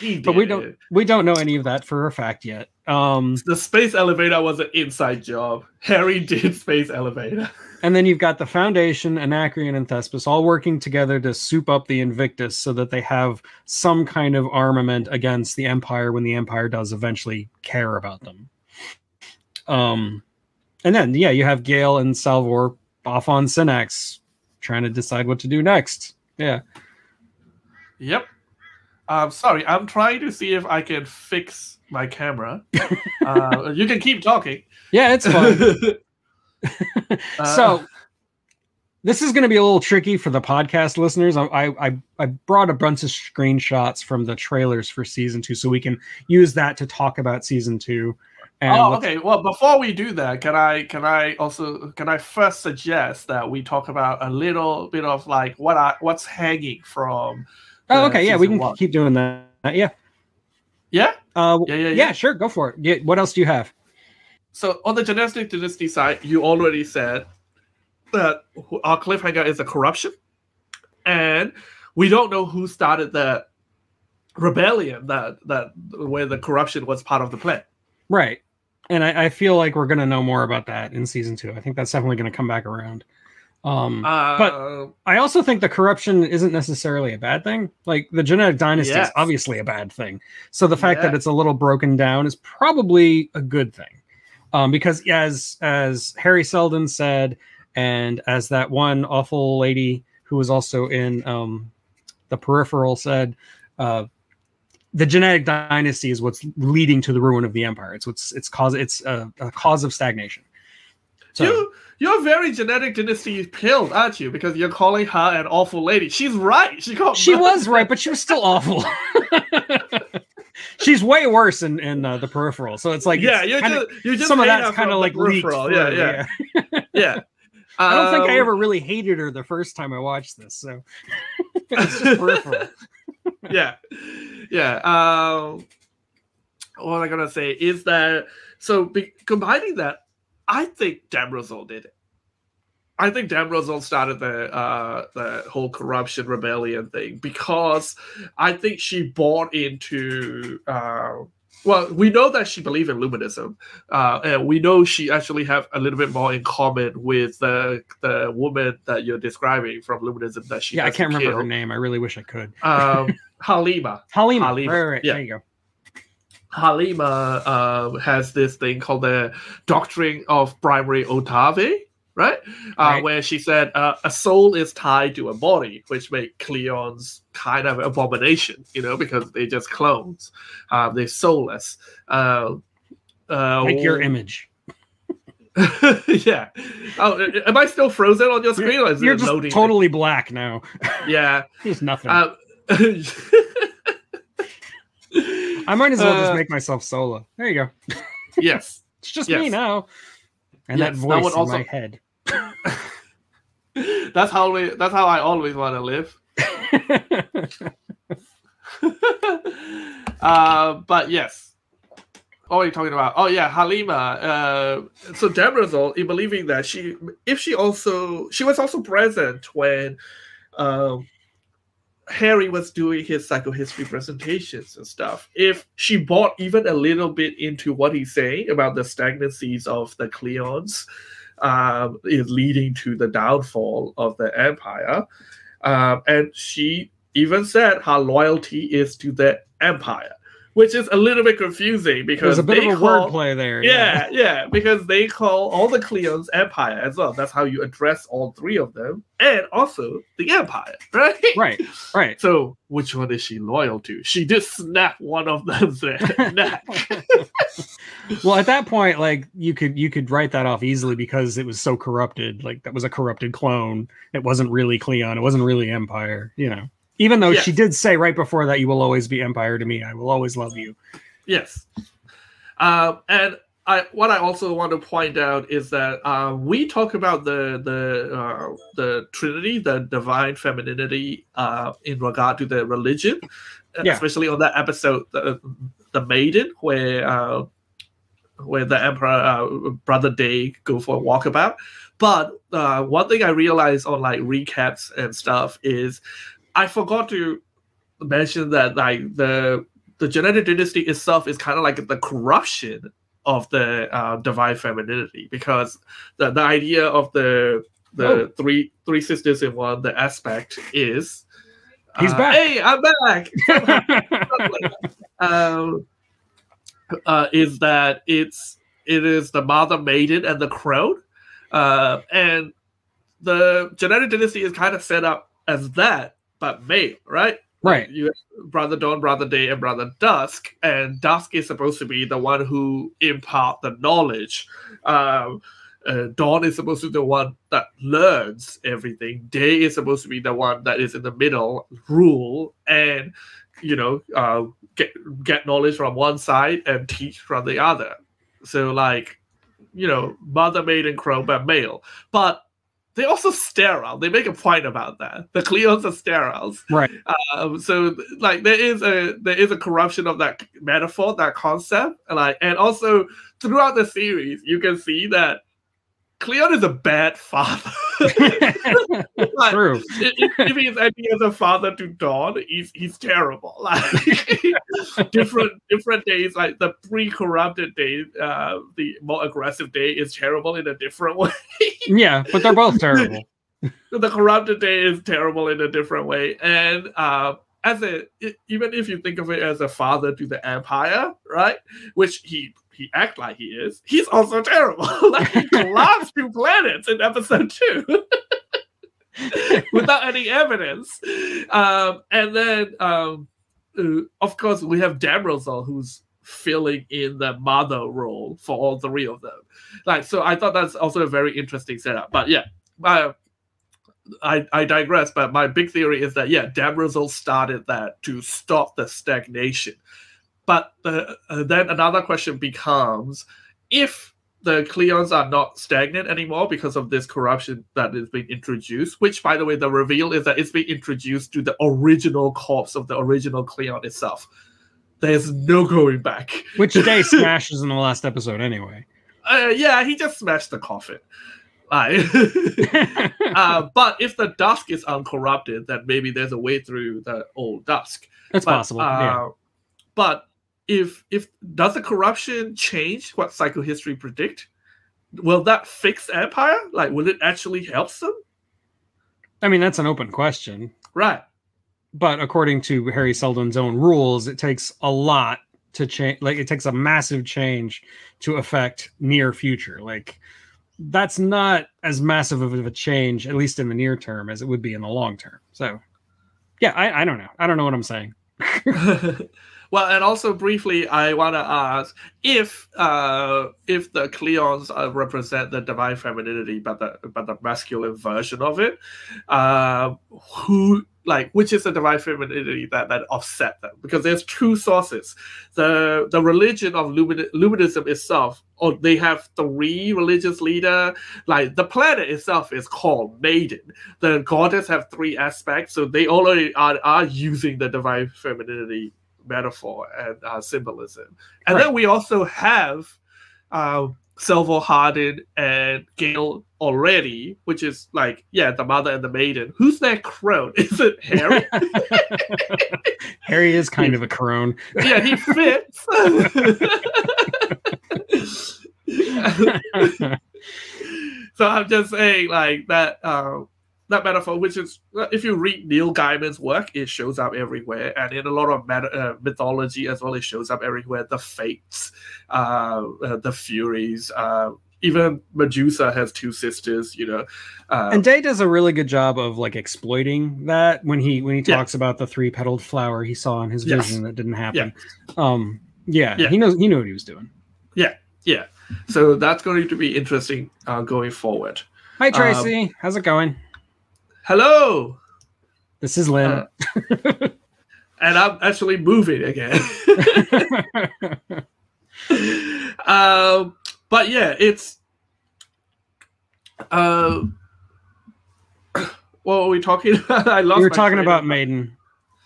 He but we don't it. we don't know any of that for a fact yet. Um, The space elevator was an inside job. Hari did space elevator. and then you've got the Foundation, Anacreon, and Thespis all working together to soup up the Invictus so that they have some kind of armament against the Empire when the Empire does eventually care about them. Um, and then yeah, you have Gale and Salvor off on Synnax trying to decide what to do next. Yeah. Yep. I'm sorry, I'm trying to see if I can fix my camera. uh, you can keep talking. Yeah, it's fun. Uh, so this is going to be a little tricky for the podcast listeners. I, I I brought a bunch of screenshots from the trailers for season two, so we can use that to talk about season two. And oh, okay. Well, before we do that, can I can I also can I first suggest that we talk about a little bit of like what I what's hanging from? Oh, okay. Yeah, we can one? keep doing that. Yeah. Yeah. Uh, Yeah, yeah, yeah, yeah. sure. Go for it. Yeah, what else do you have? So on the genetic dynasty side, you already said that our cliffhanger is a corruption, and we don't know who started the rebellion that that where the corruption was part of the plan. Right. And I, I feel like we're going to know more about that in season two. I think that's definitely going to come back around. Um, Uh, I also think the corruption isn't necessarily a bad thing. Like the genetic dynasty Yes. is obviously a bad thing. So the fact that it's a little broken down is probably a good thing. Um, because as as Hari Seldon said, and as that one awful lady who was also in um, the peripheral said, uh, the genetic dynasty is what's leading to the ruin of the empire. It's what's it's cause it's a, a cause of stagnation. So you you're very genetic dynasty pilled, aren't you? Because you're calling her an awful lady. She's right. She called she was right, but she was still awful. She's way worse in in uh, the peripheral. So it's like yeah, it's you're kinda- just you just some of that's kind of like leaked. peripheral. Yeah, through, yeah, yeah. I don't think I Um, ever really hated her the first time I watched this. So it's just peripheral. yeah, yeah. Um, what I'm gonna say is that so be, combining that, I think Demerzel did it. I think Demerzel started the uh, the whole corruption rebellion thing because I think she bought into. Uh, well, we know that she believed in luminism, uh, and we know she actually have a little bit more in common with the the woman that you're describing from luminism that she Yeah, I can't remember her name. I really wish I could. Um, Halima. Halima. Halima, Right, right, right. yeah. There you go. Halima uh, has this thing called the Doctrine of Primary Otave, right? Uh, Right. Where she said uh, a soul is tied to a body, which make Cleons kind of abomination, you know, because they just clones. Uh, they're soulless. Uh, uh, Like your image. yeah. Oh, am I still frozen on your screen? Or is You're it just loading? totally black now. Yeah. There's nothing. Um, I might as well just uh, make myself solo. There you go. yes. It's just me now. And that Yes, that voice would in also- my head. That's how we, that's how I always want to live. uh, but yes. What are you talking about? Oh yeah, Halima. Uh, so Demerzel, in believing that she, if she also, she was also present when um, Hari was doing his psychohistory presentations and stuff. If she bought even a little bit into what he's saying about the stagnancies of the Cleons, um, is leading to the downfall of the empire, um, and she even said her loyalty is to the empire, which is a little bit confusing because There's a bit they of a call, wordplay there. yeah, yeah, because they call all the Cleons empire as well. That's how you address all three of them, and also the empire, right? Right, right. So, which one is she loyal to? She did snap one of them's neck. well, at that point, like you could you could write that off easily because it was so corrupted. Like that was a corrupted clone. It wasn't really Cleon. It wasn't really Empire. You know. Even though Yes. she did say right before that, "You will always be Empire to me. I will always love you." Yes. Um, and I, what I also want to point out is that uh, we talk about the the uh, the Trinity, the divine femininity, uh, in regard to the religion, uh, Yeah. especially on that episode, the, the Maiden, where uh, where the Emperor uh, Brother Day go for a walkabout. But uh, one thing I realized on like recaps and stuff is I forgot to mention that like the the genetic dynasty itself is kind of like the corruption of the uh, divine femininity because the, the idea of the the Oh. three three sisters in one the aspect is He's uh, back. hey i'm back um, uh, is that it's it is the mother maiden and the crone uh, and the genetic dynasty is kind of set up as that but male right right. you brother dawn brother day and brother dusk and dusk is supposed to be the one who impart the knowledge um uh, dawn is supposed to be the one that learns everything day is supposed to be the one that is in the middle rule and you know uh, get get knowledge from one side and teach from the other So like, you know, mother maiden crow but male. But they also sterile. They make a point about that. The Cleons are sterile. Right. Um, so like there is a there is a corruption of that metaphor, that concept, and like and also throughout the series, you can see that Cleon is a bad father. like, True. if, if he's acting as a father to Dawn, he's he's terrible. Like different different days, like the pre-corrupted day, uh, the more aggressive day is terrible in a different way. yeah, but they're both terrible. the corrupted day is terrible in a different way, and uh, as a even if you think of it as a father to the empire, right? Which he he act like he is, he's also terrible. like he collapsed two planets in episode two. Without any evidence, um, and then um, uh, of course we have Demerzel who's filling in the mother role for all three of them. Like, so I thought that's also a very interesting setup. But yeah, uh, I, I digress, but my big theory is that yeah, Demerzel started that to stop the stagnation. But the, uh, then another question becomes if the Cleons are not stagnant anymore because of this corruption that is being introduced, which by the way, the reveal is that it's being introduced to the original corpse of the original Cleon itself. There's no going back. Which Day smashes in the last episode anyway. Uh, yeah, he just smashed the coffin. Uh, uh, but if the dusk is uncorrupted, then maybe there's a way through the old dusk. That's but, possible. yeah. Uh, but if if does the corruption change what psychohistory predict? Will that fix Empire? Like, will it actually help them? I mean, that's an open question. Right. But according to Hari Seldon's own rules, it takes a lot to change. Like, it takes a massive change to affect near future. Like, that's not as massive of a change, at least in the near term, as it would be in the long term. So, yeah, I, I don't know. I don't know what I'm saying. well, and also briefly, I want to ask if uh, if the Cleons uh, represent the divine femininity, but the but the masculine version of it, uh, who like which is the divine femininity that that offset them? Because there's two sources. The the religion of Lumin- Luminism itself, or they have three religious leader. Like the planet itself is called Maiden. The goddess have three aspects, so they already are, are using the divine femininity metaphor and uh, symbolism. And Right. then we also have uh, Salvor Hardin and Gail already, which is like, yeah, the mother and the maiden. Who's that crone? Is it Hari? Hari is kind of a crone. yeah, he fits. so I'm just saying, like that. Uh, that metaphor, which is, if you read Neil Gaiman's work, it shows up everywhere, and in a lot of meta- uh, mythology as well, it shows up everywhere. The fates, uh, uh, the furies, uh, even Medusa has two sisters. You know, uh, and Day does a really good job of like exploiting that when he when he Yeah. talks about the three petaled flower he saw in his Yes. vision that didn't happen. Um, yeah, Yeah. he knows he knew what he was doing. yeah. Yeah. So that's going to be interesting uh, going forward. Hi Um, Tracy, how's it going? Hello, This is Lynn. uh, and I'm actually moving again. um, but yeah, it's. Uh, what were we talking about? I lost. we were talking about Maiden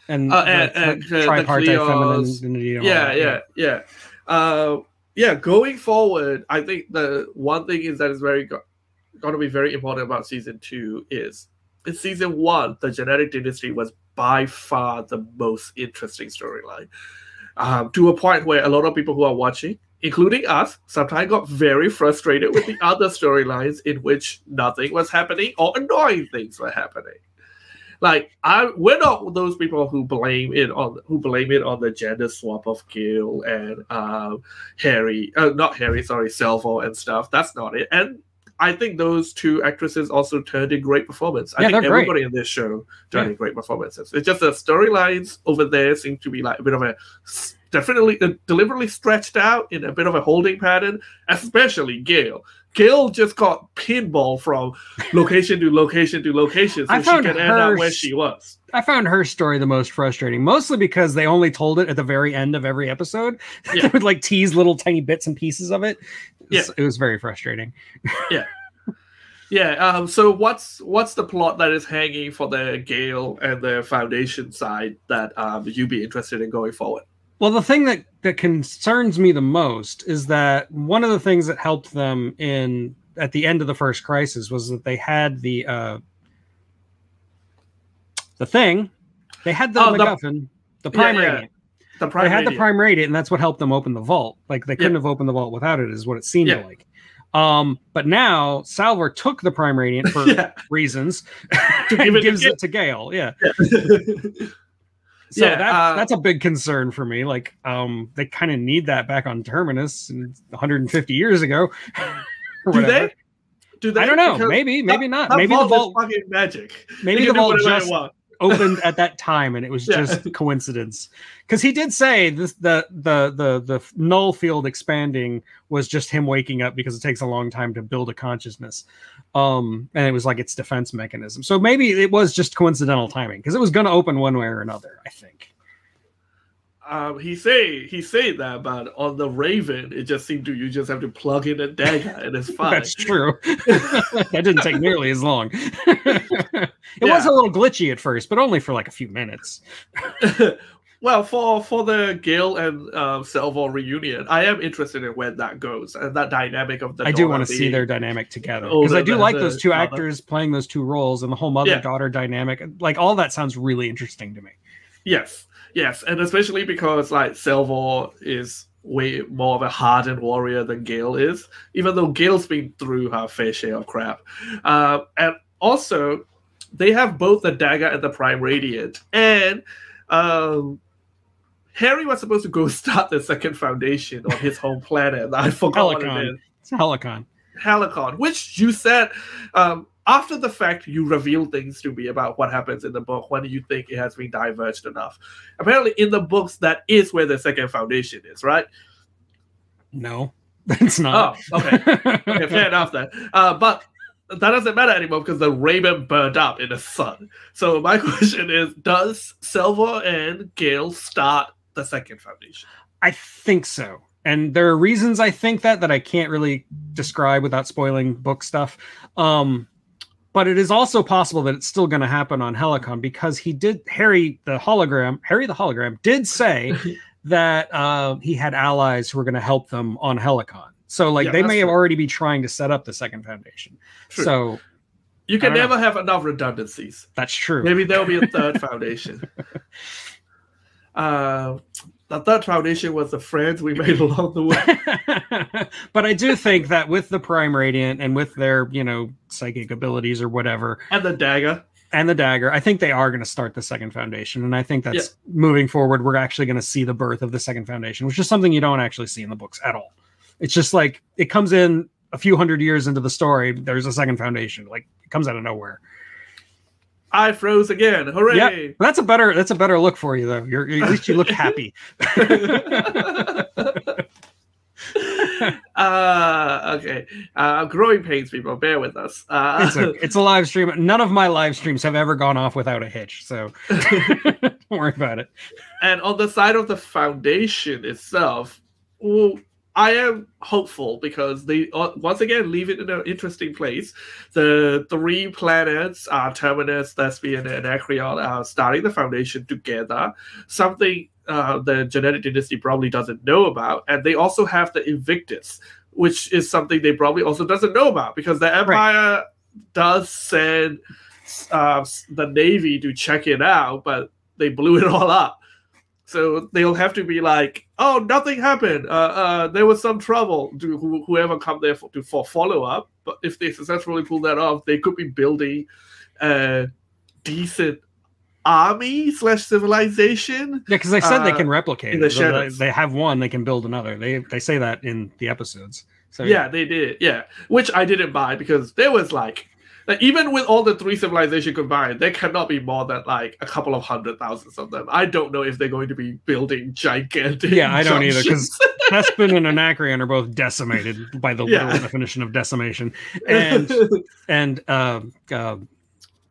and, Uh, and- and, uh, the tripartite femininity. all Yeah, yeah, yeah. Uh, yeah, going forward, I think the one thing is that is very go- going to be very important about season two is in season one, the genetic dynasty was by far the most interesting storyline. Um, to a point where a lot of people who are watching, including us, sometimes got very frustrated with the other storylines in which nothing was happening or annoying things were happening. Like I, we're not those people who blame it on who blame it on the gender swap of Gil and um, Hari, uh, not Hari, sorry, Salvor and stuff. That's not it. And I think those two actresses also turned in great performance. I Yeah, think they're great. everybody in this show turned Yeah. in great performances. It's just the storylines over there seem to be like a bit of a definitely uh, deliberately stretched out in a bit of a holding pattern, especially Gail. Gale just got pinball from location to location to location, so I she found could end up her where she was. I found her story the most frustrating, mostly because they only told it at the very end of every episode. Yeah. they would like tease little tiny bits and pieces of it. It was, Yeah. it was very frustrating. Yeah. Um. So what's what's the plot that is hanging for the Gale and the Foundation side that um you'd be interested in going forward? Well, the thing that that concerns me the most is that one of the things that helped them in at the end of the first crisis was that they had the uh the thing they had the Oh, the- MacGuffin, the prime yeah. radiant. The prime they had the radiant. prime radiant, and that's what helped them open the vault. Like they couldn't have opened the vault without it, is what it seemed Yeah. like. Um, but now Salvor took the prime radiant for reasons To and give it gives it to Gale. Yeah. yeah. So Yeah, that's uh, that's a big concern for me. Like, um, they kind of need that back on Terminus 150 years ago. Do they? Do they? I don't know. Because Maybe, maybe not. Maybe the vault vault, fucking magic. maybe the vault just. Opened at that time, and it was Yeah. just coincidence. Because he did say this, the the the the null field expanding was just him waking up because it takes a long time to build a consciousness. Um, and it was like its defense mechanism. So maybe it was just coincidental timing because it was going to open one way or another. I think. Um, he say he say that, but on the Raven, it just seemed to you just have to plug in a dagger and it's fine. That's true. that didn't take nearly as long. it was a little glitchy at first, but only for like a few minutes. well, for for the Gale and um, Salvor reunion, I am interested in where that goes and that dynamic of the. I do want to see their dynamic together Oh, because I do like those two mother. actors playing those two roles and the whole mother Yeah. daughter dynamic. Like all that sounds really interesting to me. Yes, yes, and especially because like Salvor is way more of a hardened warrior than Gale is, even though Gale's been through her fair share of crap. Uh, and also, they have both the dagger and the prime radiant, and um, Hari was supposed to go start the second foundation on his home planet. I forgot it Helicon. It's Helicon. Helicon, which you said um, after the fact you reveal things to me about what happens in the book when you think it has been diverged enough. Apparently, in the books, that is where the second foundation is, right? No, that's not. Oh, okay. Okay, fair enough then. Uh, but that doesn't matter anymore because the Raven burned up in the sun. So my question is, does Salvor and Gale start the second foundation? I think so. And there are reasons I think that that I can't really describe without spoiling book stuff. Um, but it is also possible that it's still going to happen on Helicon because he did Hari the hologram, Hari the hologram did say that uh, he had allies who were going to help them on Helicon. So like Yeah, they may have true. already be trying to set up the second foundation. True. So You can never have enough redundancies. that's true. Maybe there'll be a third foundation. Uh, the third foundation was the friends we made along the way. but I do think that with the Prime Radiant and with their, you know, psychic abilities or whatever, And the dagger. and the dagger, I think they are going to start the second foundation. And I think that's moving forward, we're actually going to see the birth of the second foundation, which is something you don't actually see in the books at all. It's just like it comes in a few hundred years into the story, there's a second foundation. Like it comes out of nowhere. I froze again. Hooray! That's a better that's a better look for you though. You're at least you look happy. uh, okay. Uh, growing pains, people. Bear with us. Uh, it's a it's a live stream. None of my live streams have ever gone off without a hitch, so don't worry about it. and on the side of the foundation itself, well, I am hopeful because they uh, once again leave it in an interesting place. The three planets, uh, Terminus, Thespis, and Anacreon, are starting the foundation together. Something uh, the genetic dynasty probably doesn't know about, and they also have the Invictus, which is something they probably also doesn't know about because the Empire does send uh, the Navy to check it out, but they blew it all up. So they'll have to be like, "Oh, nothing happened. Uh, uh, there was some trouble." To who, whoever come there for, to for follow up, but if they successfully pull that off, they could be building a decent army slash civilization. Yeah, because they said they Uh, can replicate in the they, they have one, they can build another. They they say that in the episodes. So yeah, they did. Yeah, which I didn't buy because there was like, like even with all the three civilization combined, there cannot be more than like a couple of hundred thousands of them. I don't know if they're going to be building gigantic. Yeah, I don't either because Thespis and Anacreon are both decimated by the Yeah. literal definition of decimation, and and uh, uh,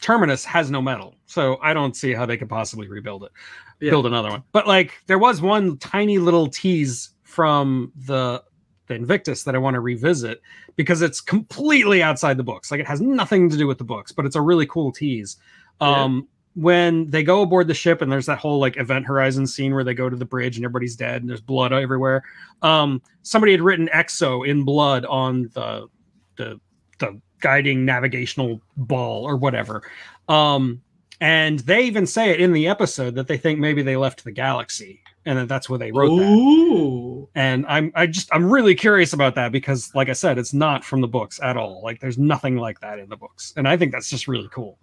Terminus has no metal, so I don't see how they could possibly rebuild it, Yeah. build another one. But like, there was one tiny little tease from the Invictus that I want to revisit because it's completely outside the books. Like, it has nothing to do with the books, but it's a really cool tease. Yeah. Um, when they go aboard the ship and there's that whole like event horizon scene where they go to the bridge and everybody's dead and there's blood everywhere um somebody had written exo in blood on the the the guiding navigational ball or whatever um and they even say it in the episode that they think maybe they left the galaxy and that that's where they wrote that Ooh. and i'm i just i'm really curious about that because like i said it's not from the books at all like there's nothing like that in the books and i think that's just really cool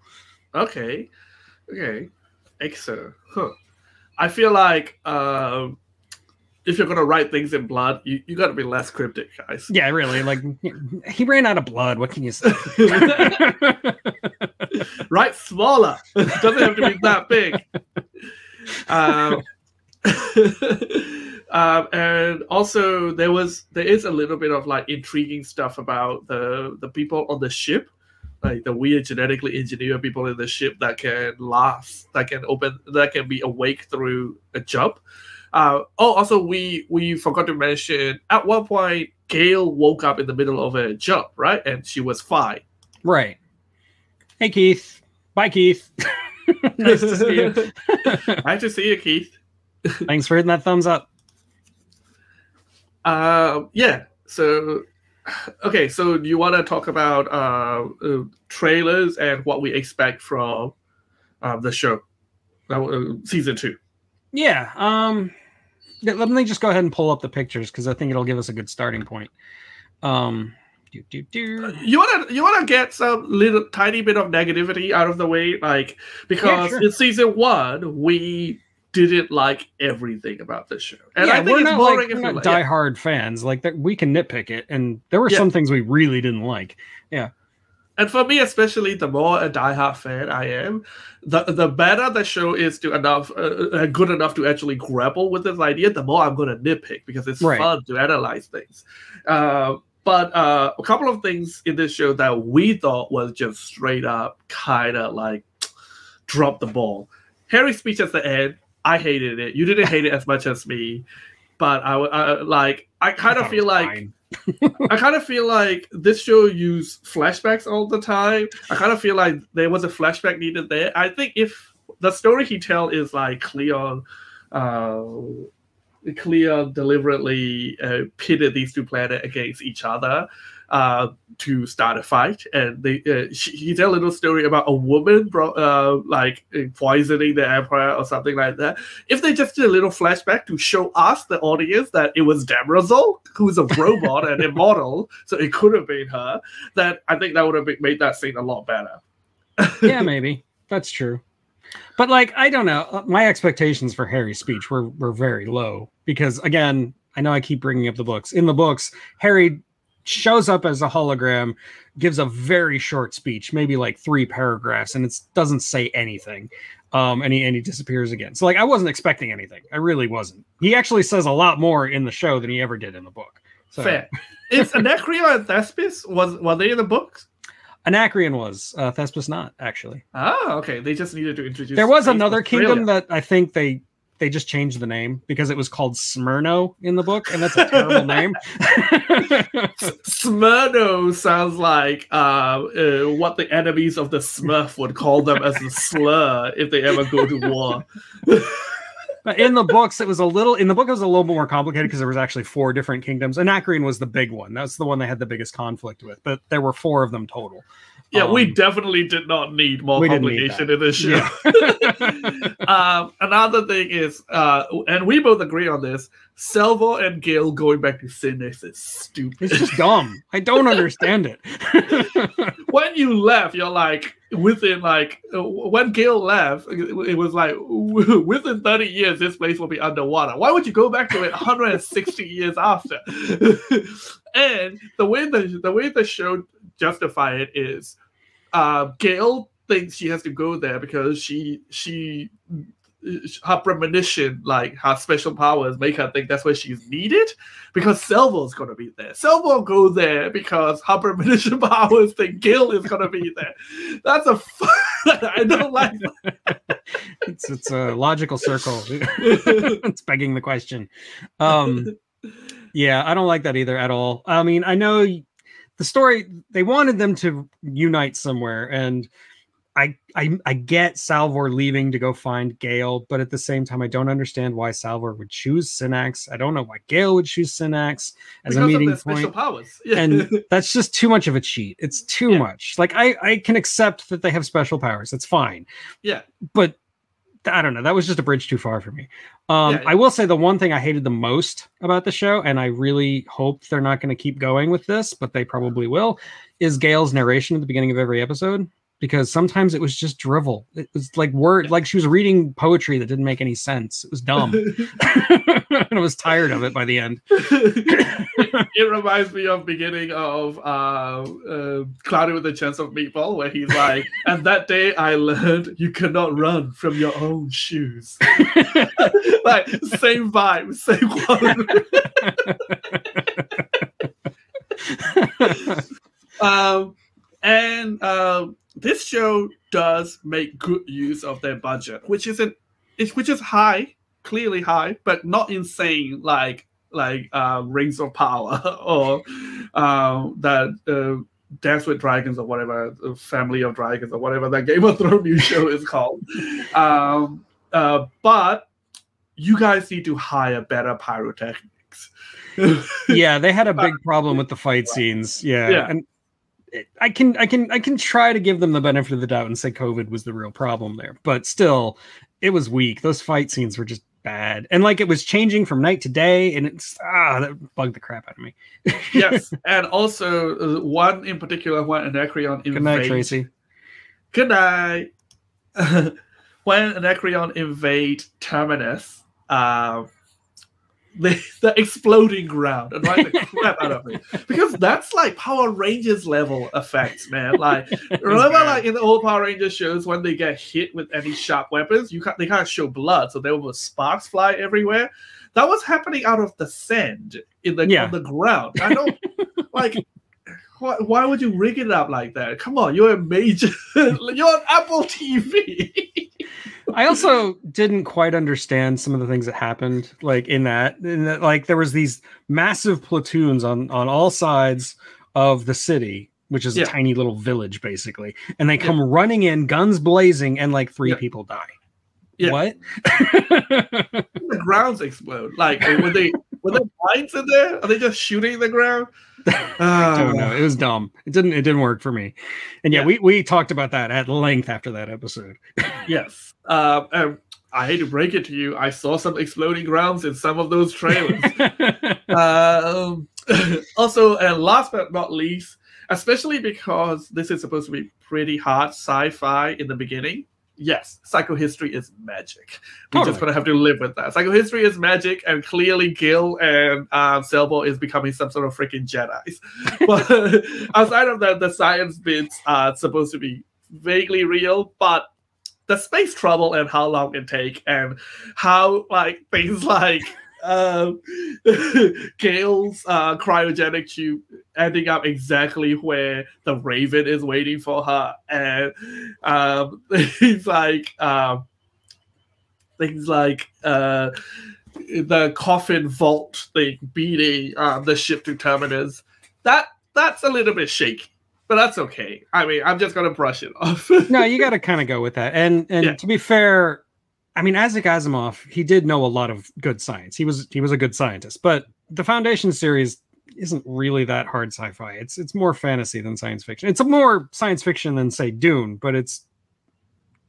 Okay. Okay. Exo. Huh. I feel like um, if you're gonna write things in blood, you, you gotta be less cryptic, guys. yeah really like he ran out of blood what can you say write smaller. Doesn't have to be that big. Um, um, and also there was there is a little bit of like intriguing stuff about the the people on the ship, like the weird genetically engineered people in the ship that can last, that can open, that can be awake through a jump. Uh, oh, also we we forgot to mention at one point Gail woke up in the middle of a jump, right? And she was fine. Right. Hey, Keith. Bye, Keith. nice to see you. nice to see you, Keith. Thanks for hitting that thumbs up. Uh, yeah. So, okay. So, do you want to talk about uh, uh, trailers and what we expect from uh, the show, uh, season two? Yeah. Um. yeah, let me just go ahead and pull up the pictures because I think it'll give us a good starting point. Um. Do, do, do. You wanna you wanna get some little tiny bit of negativity out of the way, like because sure. in season one we didn't like everything about the show, and yeah, I think we're it's not, boring like, if you not like. yeah. fans. Like that, we can nitpick it, and there were Yeah. some things we really didn't like. Yeah. And for me, especially, the more a diehard fan I am, the the better the show is to enough, uh, uh, good enough to actually grapple with this idea. The more I'm going to nitpick because it's Right. fun to analyze things. Uh, but uh, a couple of things in this show that we thought was just straight up kind of like drop the ball. Hari's speech at the end, I hated it. You didn't hate it as much as me, but I like. I kind of feel like. I kind of feel like this show used flashbacks all the time. I kind of feel like there was a flashback needed there. I think if the story he tell is like Cleon, uh, Cleon deliberately uh, pitted these two planets against each other uh, to start a fight, and they uh, she, he tell a little story about a woman bro- uh, like poisoning the emperor or something like that. If they just did a little flashback to show us the audience that it was Demerzel, who's a robot and immortal, so it could have been her, that I think that would have made that scene a lot better. yeah, maybe that's true. But like, I don't know. Uh, My expectations for Hari's speech were were very low because, again, I know I keep bringing up the books. In the books, Hari shows up as a hologram, gives a very short speech, maybe like three paragraphs, and it doesn't say anything. Um, and he and he disappears again. So like, I wasn't expecting anything. I really wasn't. He actually says a lot more in the show than he ever did in the book. So Fair. Is Anacreon and Thespis was were they in the books? Anacreon was uh, Thespis not actually. Oh, okay. They just needed to introduce. There was another kingdom that I think they they just changed the name because it was called Smyrno in the book, and that's a terrible name. Smyrno sounds like uh, uh, what the enemies of the Smurf would call them as a slur if they ever go to war. But in the books, it was a little. In the book, it was a little more complicated because there was actually four different kingdoms. Anacreon was the big one. That's the one they had the biggest conflict with. But there were four of them total. Yeah, we Um, definitely did not need more we complication in this show. um, another thing is, uh, and we both agree on this: Salvor and Gale going back to Synnax is stupid. It's just dumb. I don't understand it. when you left, you're like within like uh, when Gale left, it it was like within 30 years this place will be underwater. Why would you go back to it 160 years after? and the way the the way the show justify it is, uh, Gale thinks she has to go there because she she her premonition, like her special powers, make her think that's where she's needed because Salvor's gonna be there. Salvor go there because her premonition powers think Gil is gonna be there. That's a I don't like that. it's it's a logical circle. it's begging the question. Um yeah, I don't like that either at all. I mean, I know the story they wanted them to unite somewhere and I, I I get Salvor leaving to go find Gale, but at the same time, I don't understand why Salvor would choose Synnax. I don't know why Gale would choose Synnax as because a meeting of point. powers. Yeah. and that's just too much of a cheat. It's too Yeah. much. Like I I can accept that they have special powers. That's fine. yeah, But I don't know. That was just a bridge too far for me. Um, Yeah. I will say the one thing I hated the most about the show, and I really hope they're not going to keep going with this, but they probably will, is Gail's narration at the beginning of every episode. Because sometimes it was just drivel. It was like word, like she was reading poetry that didn't make any sense. It was dumb, and I was tired of it by the end. it reminds me of beginning of uh, uh, Cloudy with a Chance of Meatball, where he's like, "And that day I learned you cannot run from your own shoes." like same vibe, same quality. um, and um, this show does make good use of their budget, which isn't, it's, which is high, clearly high, but not insane like like uh, Rings of Power or uh, that uh, Dance with Dragons or whatever, uh, Family of Dragons or whatever that Game of Thrones new show is called. Um, uh, but you guys need to hire better pyrotechnics. yeah, they had a big problem with the fight scenes. Yeah, Yeah. and I can, I can, I can try to give them the benefit of the doubt and say COVID was the real problem there, but still, it was weak. Those fight scenes were just bad, and like it was changing from night to day, and it's ah, that bugged the crap out of me. yes, and also uh, one in particular when Anacreon invades. Good night, Tracy. Good night. when Anacreon invade Terminus, uh, the, the exploding ground annoyed the crap out of me because that's like Power Rangers level effects, man. Like remember, bad. like in the old Power Rangers shows, when they get hit with any sharp weapons, you can't they can't show blood, so there were sparks fly everywhere. That was happening out of the sand in the Yeah. on the ground. I don't like. Why, why would you rig it up like that? Come on, you're a major. you're on Apple TV. I also didn't quite understand some of the things that happened, like in that, in that, like there was these massive platoons on on all sides of the city, which is Yeah. a tiny little village basically, and they come running in, guns blazing, and like three Yeah. people die. Yeah. What? the grounds explode. Like were they were there mines in there? Are they just shooting the ground? I don't know. It was dumb. It didn't. It didn't work for me. And yeah, Yeah. we we talked about that at length after that episode. Yes. Um, I hate to break it to you. I saw some exploding grounds in some of those trailers. um, also, and last but not least, especially because this is supposed to be pretty hard sci-fi in the beginning. Yes, psychohistory is magic. We're just gonna have to live with that. Psychohistory is magic, and clearly Gil and um, Salvor is becoming some sort of freaking Jedi's. But outside of that, the science bits are supposed to be vaguely real, but the space trouble and how long it take and how like things like um Gale's uh cryogenic tube ending up exactly where the raven is waiting for her and um things like um things like uh the coffin vault thing beating um, the ship to terminus that that's a little bit shaky but that's okay i mean i'm just gonna brush it off no, you got to kind of go with that. And and Yeah. to be fair, I mean, Isaac Asimov, he did know a lot of good science. He was he was a good scientist, but the Foundation series isn't really that hard sci-fi. It's it's more fantasy than science fiction. It's more science fiction than say Dune, but it's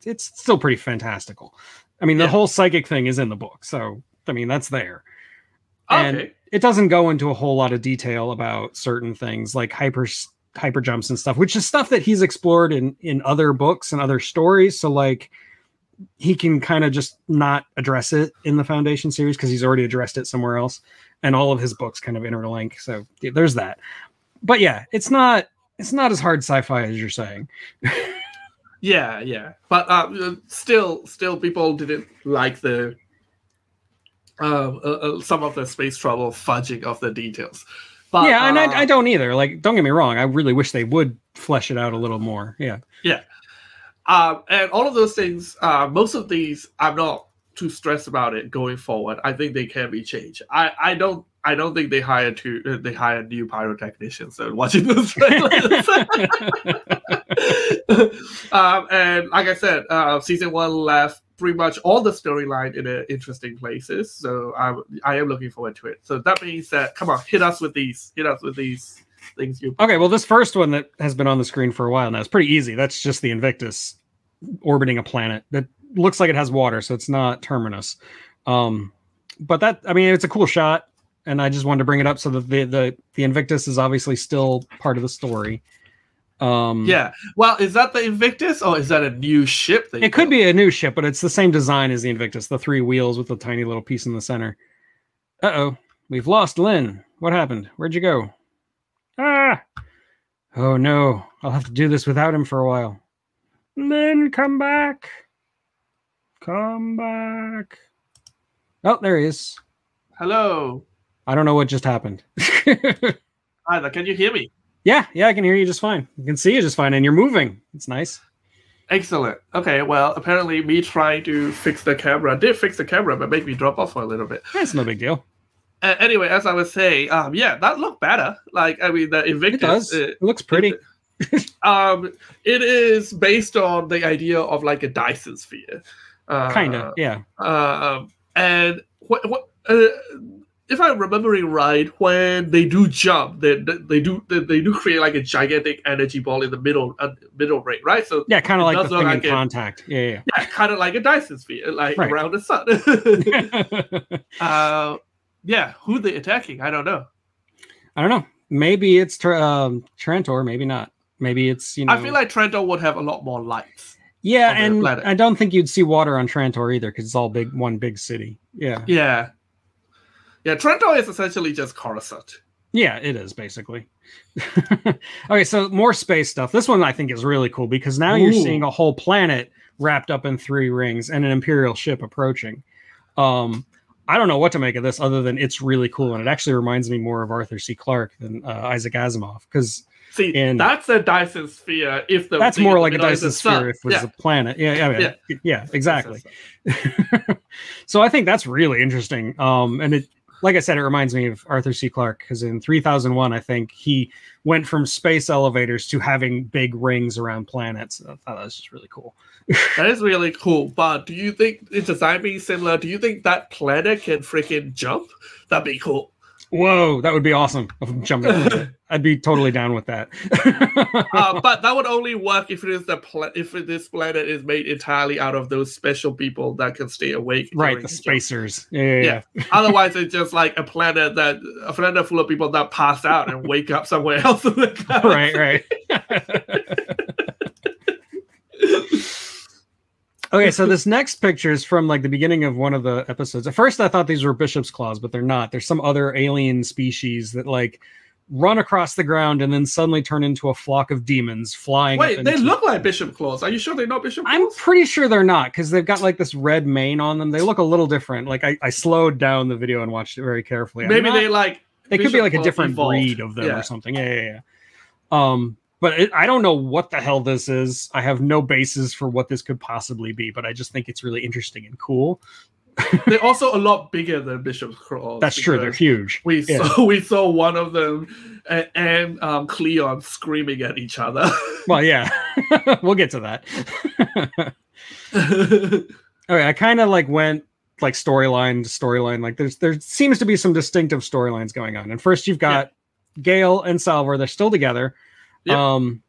it's still pretty fantastical. I mean, the Yeah. whole psychic thing is in the book, so I mean that's there. Okay. And- it doesn't go into a whole lot of detail about certain things like hyper hyper jumps and stuff which is stuff that he's explored in in other books and other stories so like he can kind of just not address it in the foundation series because he's already addressed it somewhere else and all of his books kind of interlink so yeah, there's that but yeah it's not it's not as hard sci-fi as you're saying Yeah, yeah, but uh, still, still, people didn't like the uh, uh, uh, some of the space travel fudging of the details. But, yeah, and uh, I, I don't either. Like, don't get me wrong. I really wish they would flesh it out a little more. Yeah. Yeah. Um, and all of those things, uh, most of these, I'm not too stressed about it going forward. I think they can be changed. I, I don't I don't think they hired two uh, they hired new pyrotechnicians so watching those trailers. um, and like I said, uh, season one left pretty much all the storyline in uh, interesting places. So I'm I am looking forward to it. So that means that come on, hit us with these, hit us with these things you Okay, well, this first one that has been on the screen for a while now is pretty easy. That's just the Invictus orbiting a planet that looks like it has water, so it's not Terminus. Um, but that, I mean, it's a cool shot, and I just wanted to bring it up so that the the, the Invictus is obviously still part of the story. Um, Yeah. Well, is that the Invictus or is that a new ship? That it could be a new ship, but it's the same design as the Invictus, the three wheels with the tiny little piece in the center. Uh oh, we've lost Lynn. What happened? Where'd you go? Ah! Oh no, I'll have to do this without him for a while. Lynn, come back. Come back. Oh, there he is. Hello. I don't know what just happened. Hi, can you hear me? yeah, yeah, I can hear you just fine. I can see you just fine, and you're moving. It's nice. Excellent. Okay, well, apparently me trying to fix the camera did fix the camera, but made me drop off for a little bit. That's no big deal. Uh, anyway, as I was saying, um, yeah, that looked better. Like, I mean, the Invictus. It does. uh, It looks pretty. Um, it is based on the idea of like a Dyson sphere. Uh, kind of, yeah. Uh, and what, what, uh, if I'm remembering right, when they do jump, they, they do they, they do create like a gigantic energy ball in the middle uh, middle ring, right? So Yeah, kind of like the thing look in like it. contact. Yeah, yeah. yeah, kind of like a Dyson sphere, like Right. around the sun. yeah. uh, yeah, who they attacking? I don't know. I don't know. Maybe it's um, Trantor. Maybe not. Maybe it's you know. I feel like Trantor would have a lot more lights. yeah, and. I don't think you'd see water on Trantor either because it's all big, one big city. Yeah, Yeah, yeah. Trantor is essentially just Coruscant. yeah, it is basically. okay, so more space stuff. This one I think is really cool because now you're seeing a whole planet wrapped up in three rings and an Imperial ship approaching. Um, I don't know what to make of this other than it's really cool and it actually reminds me more of Arthur C. Clarke than uh, Isaac Asimov because See, And- that's a Dyson sphere. If the that's more like a Dyson sphere if it was yeah. a planet. Yeah, yeah, yeah, yeah, exactly. So I think that's really interesting. Um, and it, like I said, it reminds me of Arthur C. Clarke because in 3001, I think he went from space elevators to having big rings around planets. I thought that was just really cool. That is really cool. But do you think it's design being similar? Do you think that planet can freaking jump? That'd be cool. Whoa, that would be awesome. I'm jumping. I'd be totally down with that. uh, but that would only work if it is the pla- if this planet is made entirely out of those special people that can stay awake. right, the spacers. Yeah, yeah, yeah. Otherwise, it's just like a planet that a planet full of people that pass out and wake up somewhere else. in the right, right. Okay, so this next picture is from like the beginning of one of the episodes. At first, I thought these were bishop's claws, but they're not. There's some other alien species that like run across the ground and then suddenly turn into a flock of demons flying. up Wait, they look like bishop claws. Are you sure they're not bishop I'm pretty sure they're not because they've got like this red mane on them. They look a little different. Like I, I slowed down the video and watched it very carefully. I'm Maybe not- they like they could be like a different evolved. breed of them Yeah. or something. Yeah, yeah, yeah. Um, but it, I don't know what the hell this is. I have no basis for what this could possibly be, but I just think it's really interesting and cool. they're also a lot bigger than Bishop's claws. That's true. They're huge. We Yeah. saw we saw one of them and, and um, Cleon screaming at each other. Well, yeah, we'll get to that. okay, I kind of like went like storyline to storyline. Like there's there seems to be some distinctive storylines going on. And first you've got Gale and Salvor. They're still together. Yep. Um,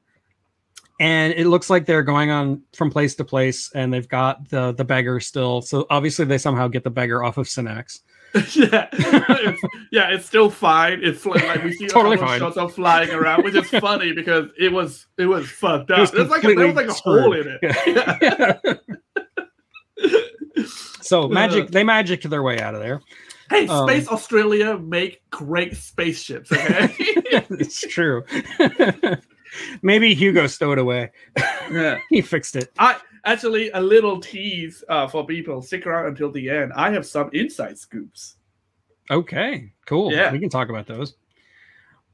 and it looks like they're going on from place to place, and they've got the the beggar still. So obviously they somehow get the beggar off of Synnax. yeah, it's, yeah, it's still fine. It's like, like we see Totally a couple of shots of flying around, which is funny because it was it was fucked up. was There's like a, there was like a completely hole in it. so magic, they magic their way out of there. Hey, Um, Space Australia make great spaceships. Okay, it's true. Maybe Hugo stowed away. Yeah. he fixed it. I actually a little tease uh, for people. Stick around until the end. I have some inside scoops. Okay, cool. Yeah. we can talk about those.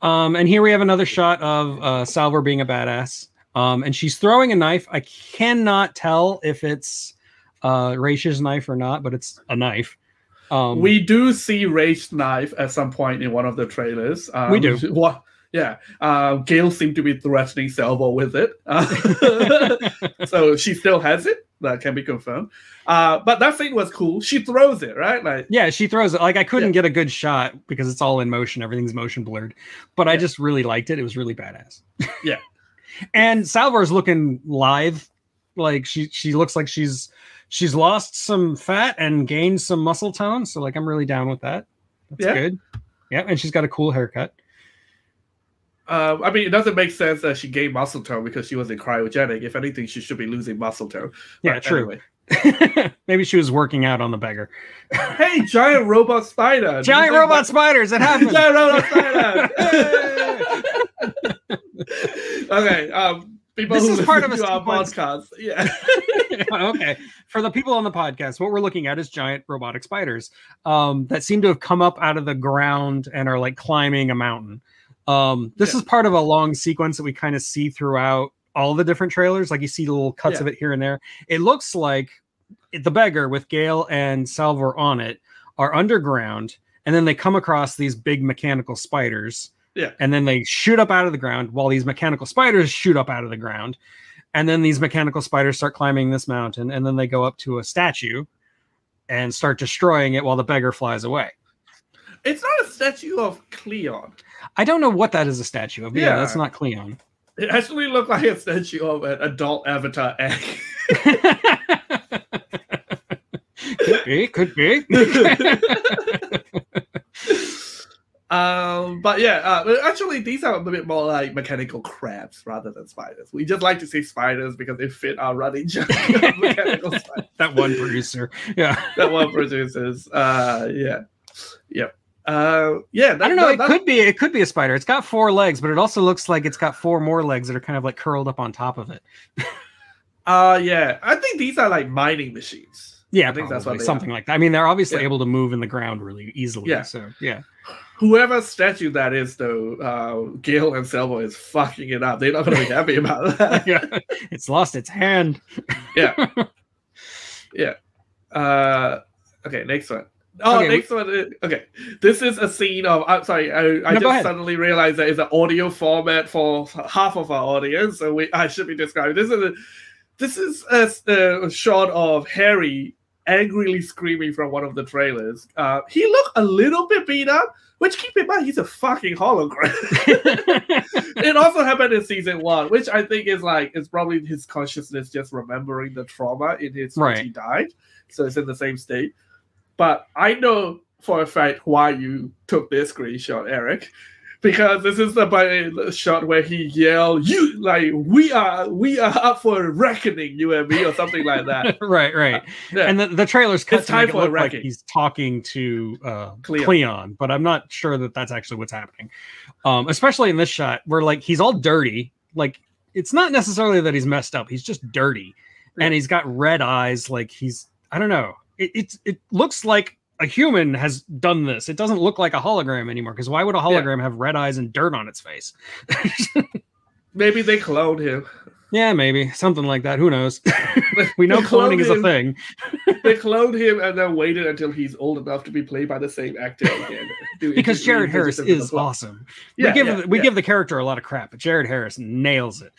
Um, and here we have another shot of uh, Salvor being a badass. Um, and she's throwing a knife. I cannot tell if it's uh Raych's knife or not, but it's a knife. Um, we do see Raych knife at some point in one of the trailers. Um, We do. What? Yeah. Uh, Gail seemed to be threatening Salvor with it. Uh, so she still has it. That can be confirmed. Uh, but that thing was cool. She throws it, right? Like, yeah, she throws it. Like I couldn't Yeah. get a good shot because it's all in motion. Everything's motion blurred. But I just really liked it. It was really badass. Yeah. and Salvor's looking live. Like she she looks like she's she's lost some fat and gained some muscle tone. So like I'm really down with that. That's Yeah. good. Yeah, and she's got a cool haircut. uh, I mean, it doesn't make sense that she gained muscle tone because she was in cryogenic. If anything, she should be losing muscle tone. Yeah, But true. anyway. Maybe she was working out on the beggar. Hey, giant robot spider! Giant robot that- spiders. It happened. giant robot spider! Okay, um, people This is part of a our podcast, yeah. okay. For the people on the podcast, what we're looking at is giant robotic spiders um, that seem to have come up out of the ground and are like climbing a mountain. Um, this Yeah. is part of a long sequence that we kind of see throughout all the different trailers. Like you see little cuts Yeah. of it here and there. It looks like the beggar with Gale and Salvor on it are underground, and then they come across these big mechanical spiders. Yeah. And then they shoot up out of the ground while these mechanical spiders shoot up out of the ground. And then these mechanical spiders start climbing this mountain, and then they go up to a statue and start destroying it while the beggar flies away. It's not a statue of Cleon. I don't know what that is a statue of. Yeah, Yeah. that's not Cleon. It actually looked like a statue of an adult avatar egg. could be, could be. um, but yeah, uh, actually, these are a bit more like mechanical crabs rather than spiders. We just like to see spiders because they fit our running joke mechanical spiders. that one producer. Yeah. That one produces. Uh, yeah, yep. Uh, yeah, that, I don't know. that- It could be. It could be a spider. It's got four legs, but it also looks like it's got four more legs that are kind of like curled up on top of it. Uh, yeah, I think these are like mining machines. Yeah, I think that's what probably, something like that. I mean, they're obviously Yeah. able to move in the ground really easily. Yeah. So yeah. Whoever statue that is, though, uh, Gil and Salvor is fucking it up. They're not going to be happy about that. yeah. It's lost its hand. Yeah, yeah. Uh, okay, next one. Oh, Okay, next one. is- okay, this is a scene of. I'm sorry, I, I No, just suddenly realized that it's an audio format for half of our audience, so we I should be describing. This is a, this is a, a shot of Hari angrily screaming from one of the trailers. Uh, he looked a little bit beat up, which keep in mind he's a fucking hologram. it also happened in season one, which I think is like it's probably his consciousness just remembering the trauma in his Right. he died, so it's in the same state. But I know for a fact why you took this screenshot, Eric, because this is the shot where he yelled, "You like we are we are up for reckoning, you and me," or something like that. right, right. Yeah. And the, the trailer's cut It's time for look like he's talking to uh, Cleon. Cleon. but I'm not sure that that's actually what's happening. Um, especially in this shot where like he's all dirty. Like it's not necessarily that he's messed up. He's just dirty, and he's got red eyes. Like he's I don't know. It it's it looks like a human has done this. It doesn't look like a hologram anymore. Because why would a hologram have red eyes and dirt on its face? Maybe they cloned him. yeah, maybe something like that. Who knows? we know cloning is a thing. They cloned him and then waited until he's old enough to be played by the same actor again. Because Jared Harris is awesome. Yeah, we give yeah, the, we yeah. give the character a lot of crap, but Jared Harris nails it.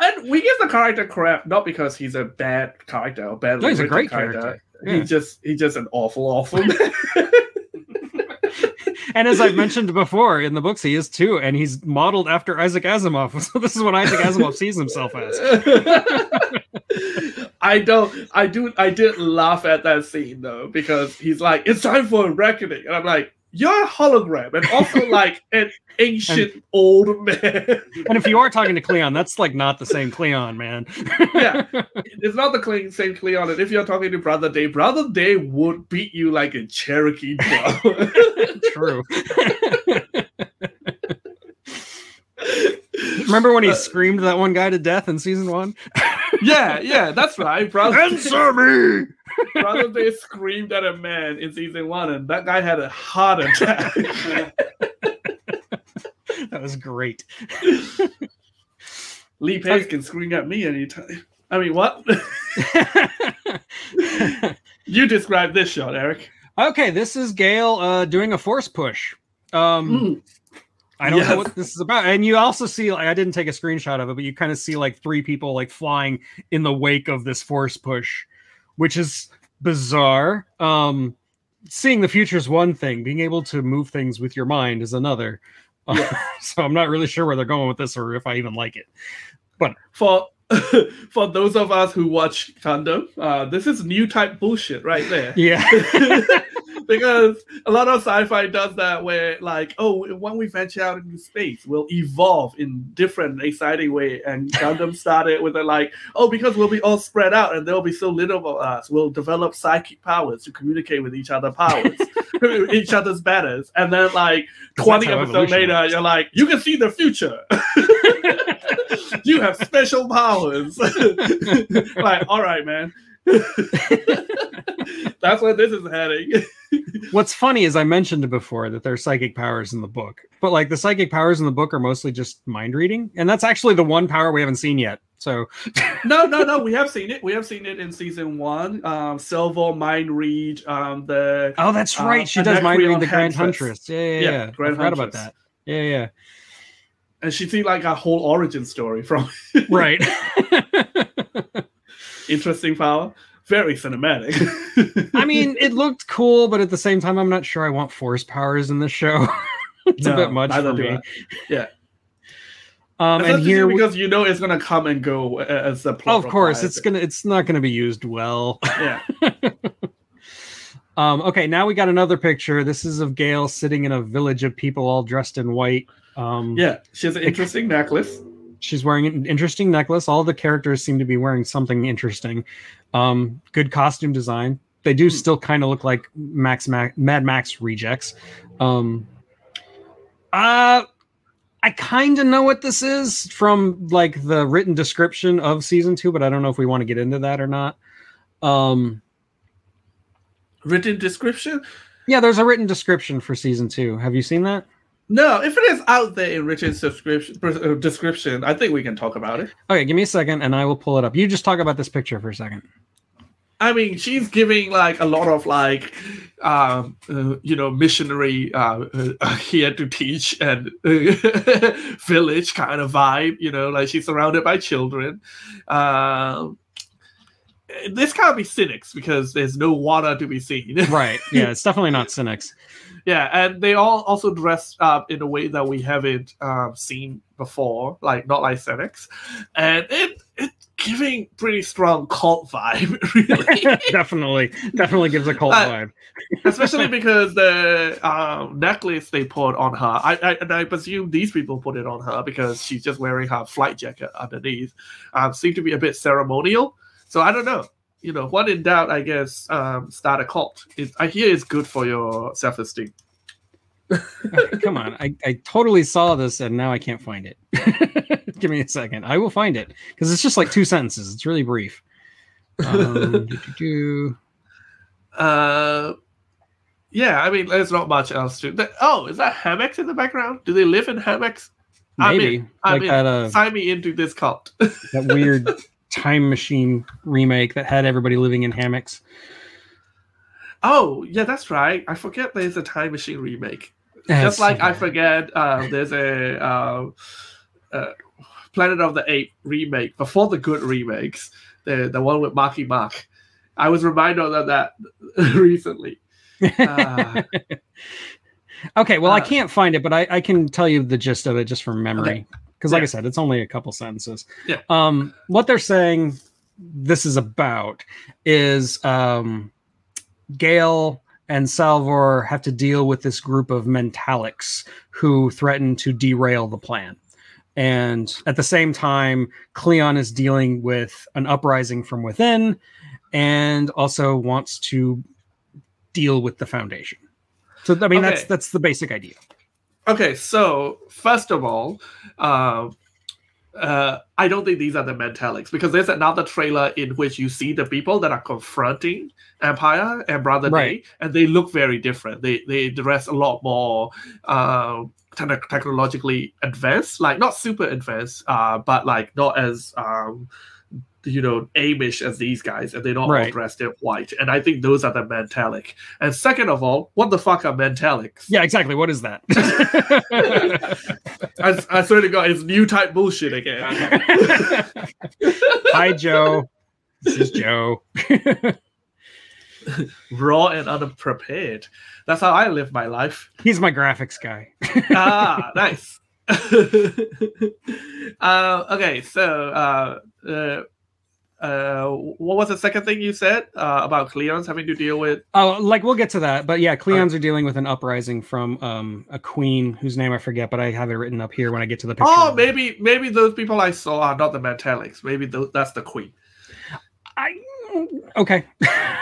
And we give the character crap not because he's a bad character or bad. No, he's a great character. Yeah. He just he just an awful, awful. And as I've mentioned before in the books, he is too, and he's modeled after Isaac Asimov. So this is what Isaac Asimov sees himself as. I don't. I do. I did laugh at that scene though because he's like, "It's time for a reckoning," and I'm like, "You're a hologram," and also like an ancient old man. And if you are talking to Cleon, that's like not the same Cleon, man. Yeah. it's not the clean, same Cleon. And if you're talking to Brother Day, Brother Day would beat you like a Cherokee dog. True. He Remember when he screamed that one guy to death in season one? yeah, yeah, that's right. Brother, Answer me! Brother Day screamed at a man in season one, and that guy had a heart attack. that was great. Lee Pace can scream at me anytime. I mean, what? you describe this shot, Eric. Okay, this is Gail uh, doing a force push. Um, Mm. I don't Yes. know what this is about. And you also see, like, I didn't take a screenshot of it, but you kind of see like three people like flying in the wake of this force push, which is bizarre. Um, seeing the future is one thing, being able to move things with your mind is another. Yeah. so I'm not really sure where they're going with this or if I even like it. But for for those of us who watch Gundam, uh, this is new type bullshit right there. Yeah. because a lot of sci-fi does that where like oh when we venture out into space we'll evolve in different exciting way. And gundam started with a like oh because we'll be all spread out and there'll be so little of us we'll develop psychic powers to communicate with each other powers each other's batters and then like 20 how episodes later works. you're like you can see the future. You have special powers. Like all right man that's where this is heading What's funny is I mentioned before that there's psychic powers in the book, but like the psychic powers in the book are mostly just mind reading, and that's actually the one power we haven't seen yet. So no, no, no. We have seen it. We have seen it in season one. Um, Salvor mind read. Um, the oh, that's Uh, right, she does mind read the Grand Huntress. Huntress. Yeah, yeah, Yeah, yeah. I Grand forgot about that. Yeah, yeah, and she see like a whole origin story from right. interesting power. Very cinematic. I mean, it looked cool, but at the same time, I'm not sure I want force powers in this show. it's a bit much for me. Yeah. Um, and here, we- because you know it's gonna come and go as the plot. of course, it's it. gonna, it's not gonna be used well. Yeah. Um, okay, now we got another picture. This is of Gail sitting in a village of people all dressed in white. Um, Yeah. She has an interesting necklace. She's wearing an interesting necklace. All the characters seem to be wearing something interesting. Um, good costume design. They do Hmm. still kind of look like Max Mad Max rejects. Um, uh, I kind of know what this is from like the written description of season two, but I don't know if we want to get into that or not. Um, Written description. yeah, there's a written description for season two. Have you seen that? No, if it is out there in Richard's subscription uh, description, I think we can talk about it. Okay, give me a second and I will pull it up. You just talk about this picture for a second. I mean, she's giving like a lot of like, um, uh, you know, missionary uh, uh, here to teach and village kind of vibe. You know, like she's surrounded by children. Um, this can't be Synnax because there's no water to be seen. Right. Yeah, it's definitely not Synnax. yeah, and they all also dress up in a way that we haven't um, seen before, like not like Synnax, and it it's giving pretty strong cult vibe, really. definitely, definitely gives a cult Uh, vibe. especially because the um, necklace they put on her, I, I and I presume these people put it on her because she's just wearing her flight jacket underneath, um, seem to be a bit ceremonial. So I don't know. You know, when in doubt, I guess um, start a cult. It, I hear it's good for your self esteem. Come on, I, I totally saw this and now I can't find it. Give me a second. I will find it because it's just like two sentences. It's really brief. Um, doo-doo-doo. Uh, yeah, I mean, there's not much else to. Oh, is that hammocks in the background? Do they live in hammocks? Maybe. I'm like in. that uh, Sign me into this cult. that weird time machine remake that had everybody living in hammocks. oh, yeah, that's right. I forget there's a time machine remake. Just like I forget uh, there's a uh, uh, Planet of the Apes remake before the good remakes, the the one with Marky Mark. I was reminded of that recently. Uh, Okay, well, I Uh, can't find it, but I, I can tell you the gist of it just from memory. Because, like Yeah. I said, it's only a couple sentences. Yeah. Um, what they're saying this is about is um, Gail and Salvor have to deal with this group of mentalics who threaten to derail the plan. And at the same time, Cleon is dealing with an uprising from within and also wants to deal with the Foundation. So, I mean, that's that's the basic idea. Okay, so first of all, uh, uh, I don't think these are the Mentalics because there's another trailer in which you see the people that are confronting Empire and Brother Right. Day, and they look very different. They they dress a lot more uh, techno- technologically advanced, like not super advanced, uh, but like not as um, you know Amish as these guys, and they don't all Right. dressed in white. And I think those are the Mentalic. And second of all, what the fuck are Mentalics? Yeah, exactly. What is that? I, I swear to God, it's new type bullshit again. Hi, Joe. This is Joe. raw and unprepared. That's how I live my life. He's my graphics guy. ah, nice. uh, okay, so uh, uh, uh, what was the second thing you said uh, about Cleons having to deal with? Oh, like we'll get to that, but yeah, Cleons are dealing with an uprising from um, a queen whose name I forget, but I have it written up here when I get to the picture. Oh, maybe maybe those people I saw are not the Mentalics. Maybe that's the Queen. I okay.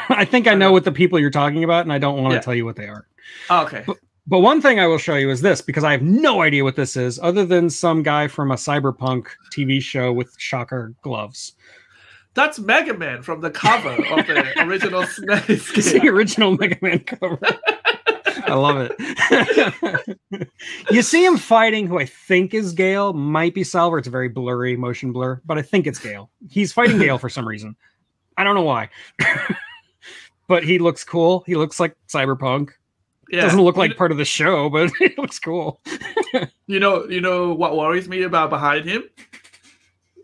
I think I know what the people you're talking about, and I don't want to Yeah. tell you what they are. Okay. But one thing I will show you is this because I have no idea what this is, other than some guy from a cyberpunk TV show with shocker gloves. That's Mega Man from the cover of the original SNES game. the original Mega Man cover. I love it. you see him fighting who I think is Gale, might be Salvor. It's a very blurry motion blur, but I think it's Gale. He's fighting Gale for some reason. I don't know why. but he looks cool. He looks like cyberpunk. Yeah. Doesn't look like part of the show, but it looks cool. You know, you know what worries me about behind him?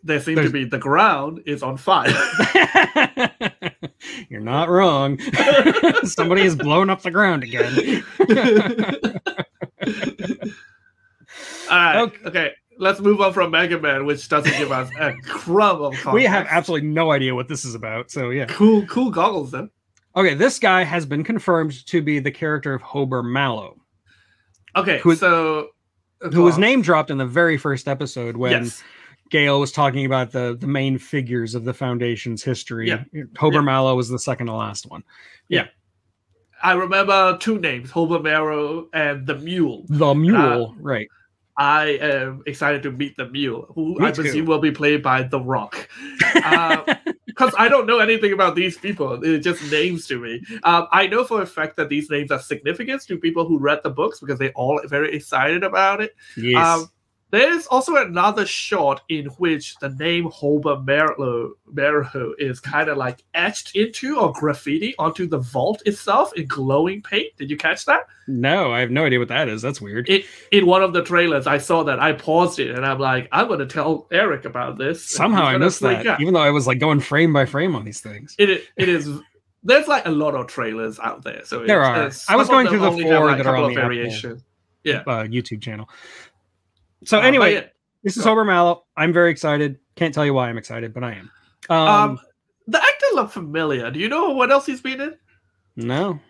There seems There's- to be the ground is on fire. You're not wrong. Somebody has blown up the ground again. All right, Okay. okay. Let's move on from Mega Man, which doesn't give us a crumb of context. we have absolutely no idea what this is about. So yeah. cool, cool goggles then. Okay, this guy has been confirmed to be the character of Hober Mallow, Okay, Who- so uh, who was name dropped in the very first episode when Yes, Gail was talking about the the main figures of the Foundation's history. Yeah. Hober Yeah. Mallow was the second to last one. Yeah. I remember two names: Hober Marrow and the Mule. The Mule, right? I am excited to meet the Mule, who Me I presume will be played by The Rock. Uh, Because I don't know anything about these people, it's just names to me. Um, I know for a fact that these names are significant to people who read the books because they're all very excited about it. Yes. Um, there's also another shot in which the name Hober Marrow, Marrow is kind of like etched into or graffiti onto the vault itself in glowing paint. Did you catch that? no, I have no idea what that is. That's weird. It in one of the trailers, I saw that. I paused it and I'm like, I'm going to tell Eric about this. Somehow I missed that, even though I was like going frame by frame on these things. It it is. There's like a lot of trailers out there. So There are. I was going through the four like, that are on the Apple. variation. Yeah. Uh, YouTube channel. So Uh, anyway, yeah. this is go. Hober Mallow. I'm very excited. Can't tell you why I'm excited, but I am. Um, Um, the actor looked familiar. Do you know what else he's been in? no,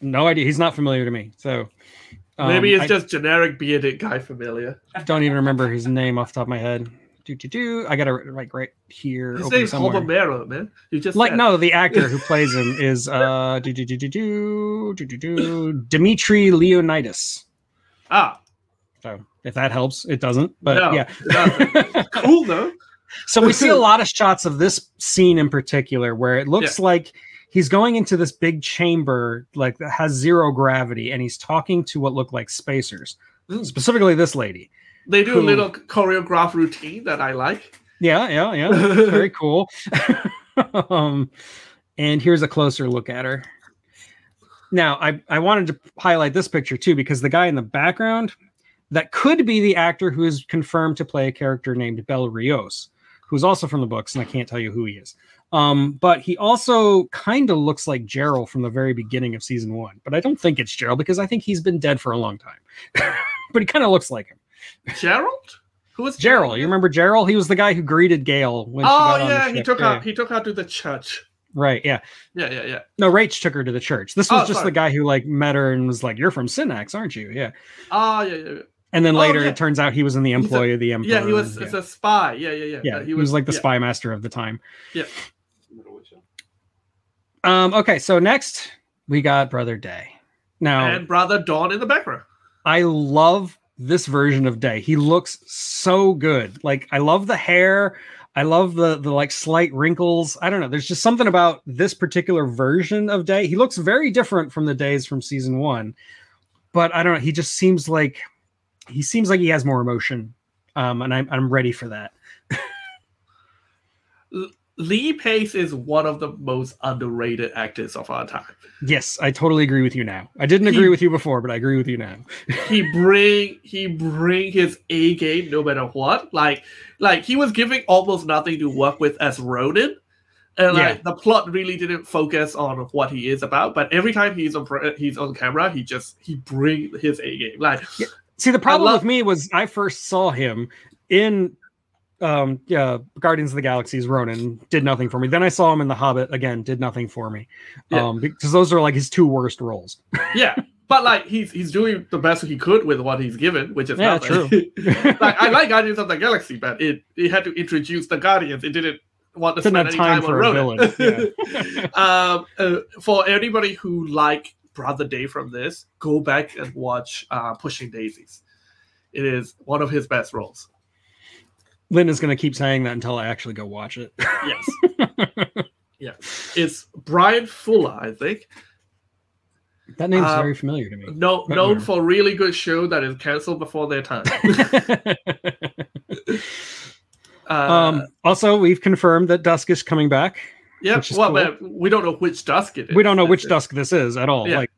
no idea. He's not familiar to me. So um, Maybe it's I just generic bearded guy familiar. I don't even remember his name off the top of my head. Do do do. I got to like right here. His name's. Hober man. You just like said. no, the actor who plays him is uh do do do do do do do do Dimitri Leonidas. Ah, So if that helps, it doesn't. But No, yeah. doesn't. cool though. So we see a lot of shots of this scene in particular where it looks like he's going into this big chamber like that has zero gravity and he's talking to what look like spacers. Mm. Specifically this lady. They do Who- a little choreograph routine that I like. Yeah, yeah, yeah. Very cool. um and here's a closer look at her. Now, I, I wanted to highlight this picture too because the guy in the background that could be the actor who is confirmed to play a character named Bel Riose, who's also from the books, and I can't tell you who he is. Um, but he also kind of looks like Gerald from the very beginning of season one. But I don't think it's Gerald because I think he's been dead for a long time. but he kind of looks like him. Gerald? Who was Gerald, you remember Gerald? He was the guy who greeted Gail when she Oh got on the yeah, he took Yeah. her. He took her to the church. Right, yeah. Yeah, yeah, yeah. No, Raych took her to the church. This was Oh, just sorry. the guy who like met her and was like, "You're from Synnax, aren't you?" Yeah. Oh yeah, yeah, yeah. And then Oh, later, yeah. it turns out he was in the He's a- employ of the emperor. Yeah, he was. and- It's a spy. Yeah, yeah, yeah. Yeah, Uh, he, was, like the yeah. spy master of the time. Yeah. Um. Okay, so next we got Brother Day. Now And brother Dawn in the background. I love this version of Day. He looks so good. Like I love the hair. I love the the like slight wrinkles. I don't know. There's just something about this particular version of Day. He looks very different from the days from season one, but I don't know. He just seems like he seems like he has more emotion, um, and I'm I'm ready for that. Lee Pace is one of the most underrated actors of our time. Yes, I totally agree with you now. I didn't agree with you before, but I agree with you now. he bring he bring his A game no matter what. Like like he was giving almost nothing to work with as Ronin. And like yeah. the plot really didn't focus on what he is about, but every time he's on he's on camera, he just he bring his A game. Like yeah. See, the problem love- with me was I first saw him in um yeah guardians of the galaxy's ronin did nothing for me then i saw him in the hobbit again did nothing for me yeah. um because those are like his two worst roles yeah but like he's he's doing the best he could with what he's given which is yeah nothing. true like i like guardians of the galaxy but it it had to introduce the guardians it didn't want to spend any time, time on ronin yeah. um uh, for anybody who like brother day from this go back and watch uh pushing daisies it is one of his best roles Lin is going to keep saying that until I actually go watch it. yes. yeah. It's Bryan Fuller, I think. That name's um, very familiar to me. No, known for really good show that is canceled before their time. uh, um, also, we've confirmed that Dusk is coming back. Yeah, well, cool. we don't know which Dusk it is. We don't know which Dusk this is at all. Yeah. Like,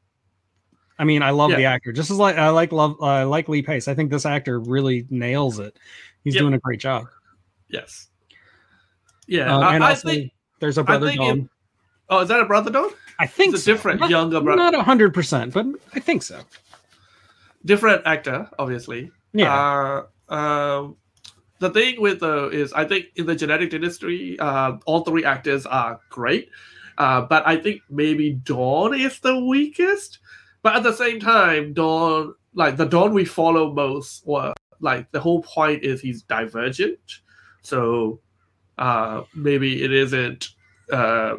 I mean, I love yeah. the actor. Just as like I like love I uh, like Lee Pace. I think this actor really nails it. He's yep. doing a great job. Yes. Yeah, um, and I, also, I think there's a brother. It, oh, is that a brother Dawn? I think it's so. a different not, younger brother. Not hundred percent, but I think so. Different actor, obviously. Yeah. Uh, uh, the thing with uh, is I think in the genetic dynasty, uh, all three actors are great, uh, but I think maybe Dawn is the weakest. But at the same time, Dawn, like the Dawn we follow most, or like the whole point is he's divergent so uh maybe it isn't uh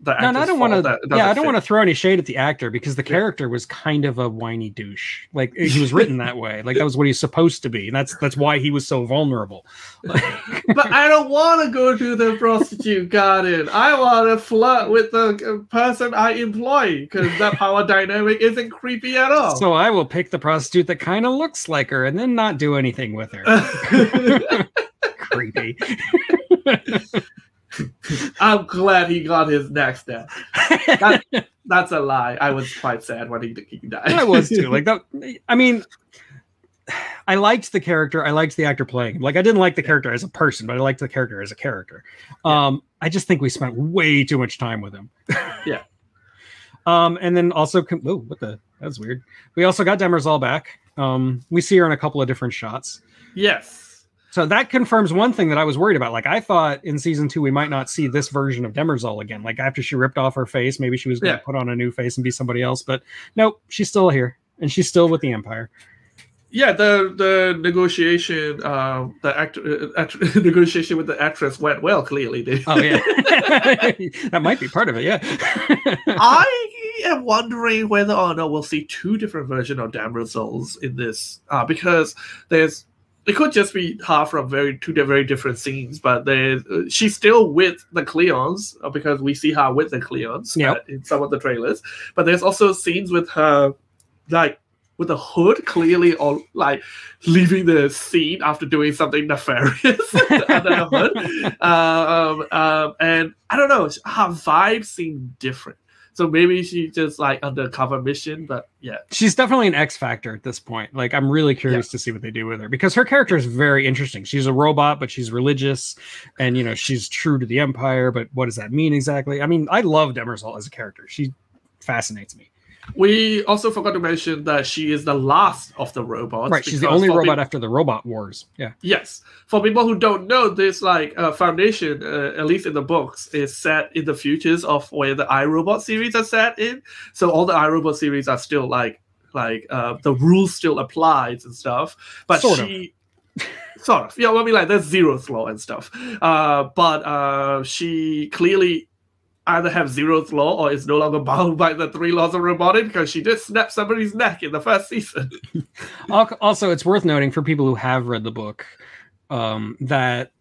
the no, I don't want to. Yeah, I don't want to throw any shade at the actor because the character was kind of a whiny douche. Like eh, he was written that way. Like that was what he's supposed to be, and that's that's why he was so vulnerable. but I don't want to go to the prostitute garden. I want to flirt with the uh, person I employ because that power dynamic isn't creepy at all. So I will pick the prostitute that kind of looks like her, and then not do anything with her. creepy. I'm glad he got his next death. That, that's a lie. I was quite sad when he, he died. I was too. Like that. I mean, I liked the character. I liked the actor playing him. Like I didn't like the character as a person, but I liked the character as a character. Um, I just think we spent way too much time with him. yeah. Um, and then also, oh, what the? That's weird. We also got Demerzel back. Um, we see her in a couple of different shots. Yes. So that confirms one thing that I was worried about. Like I thought in season two we might not see this version of Demerzel again. Like after she ripped off her face, maybe she was going to yeah. put on a new face and be somebody else. But nope, she's still here and she's still with the Empire. Yeah, the the negotiation, uh, the actor uh, act- negotiation with the actress went well. Clearly, did. Oh yeah, that might be part of it. Yeah. I am wondering whether or not we'll see two different versions of Demerzels in this, uh, because there's it could just be half from very two very different scenes, but they she's still with the Cleons uh, because we see her with the Cleons yep. Uh, in some of the trailers. But there's also scenes with her like with the hood clearly all like leaving the scene after doing something nefarious under the hood. Uh, um, um, and I don't know, her vibe seemed different. So maybe she just like undercover mission, but yeah. She's definitely an X factor at this point. Like I'm really curious yeah. to see what they do with her because her character is very interesting. She's a robot, but she's religious and you know, she's true to the empire, but what does that mean exactly? I mean, I love Demerzel as a character. She fascinates me. We also forgot to mention that she is the last of the robots. Right, she's the only robot people, after the Robot Wars. Yeah. Yes. For people who don't know, this like uh, Foundation, uh, at least in the books, is set in the futures of where the iRobot series are set in. So all the iRobot series are still like like uh, the rules still applies and stuff. But sort she. Of. sort of, yeah. Well, I mean, like there's zero law and stuff, uh, but uh, she clearly either have Zeroth law or is no longer bound by the three laws of robotic because she did snap somebody's neck in the first season. also, it's worth noting for people who have read the book um, that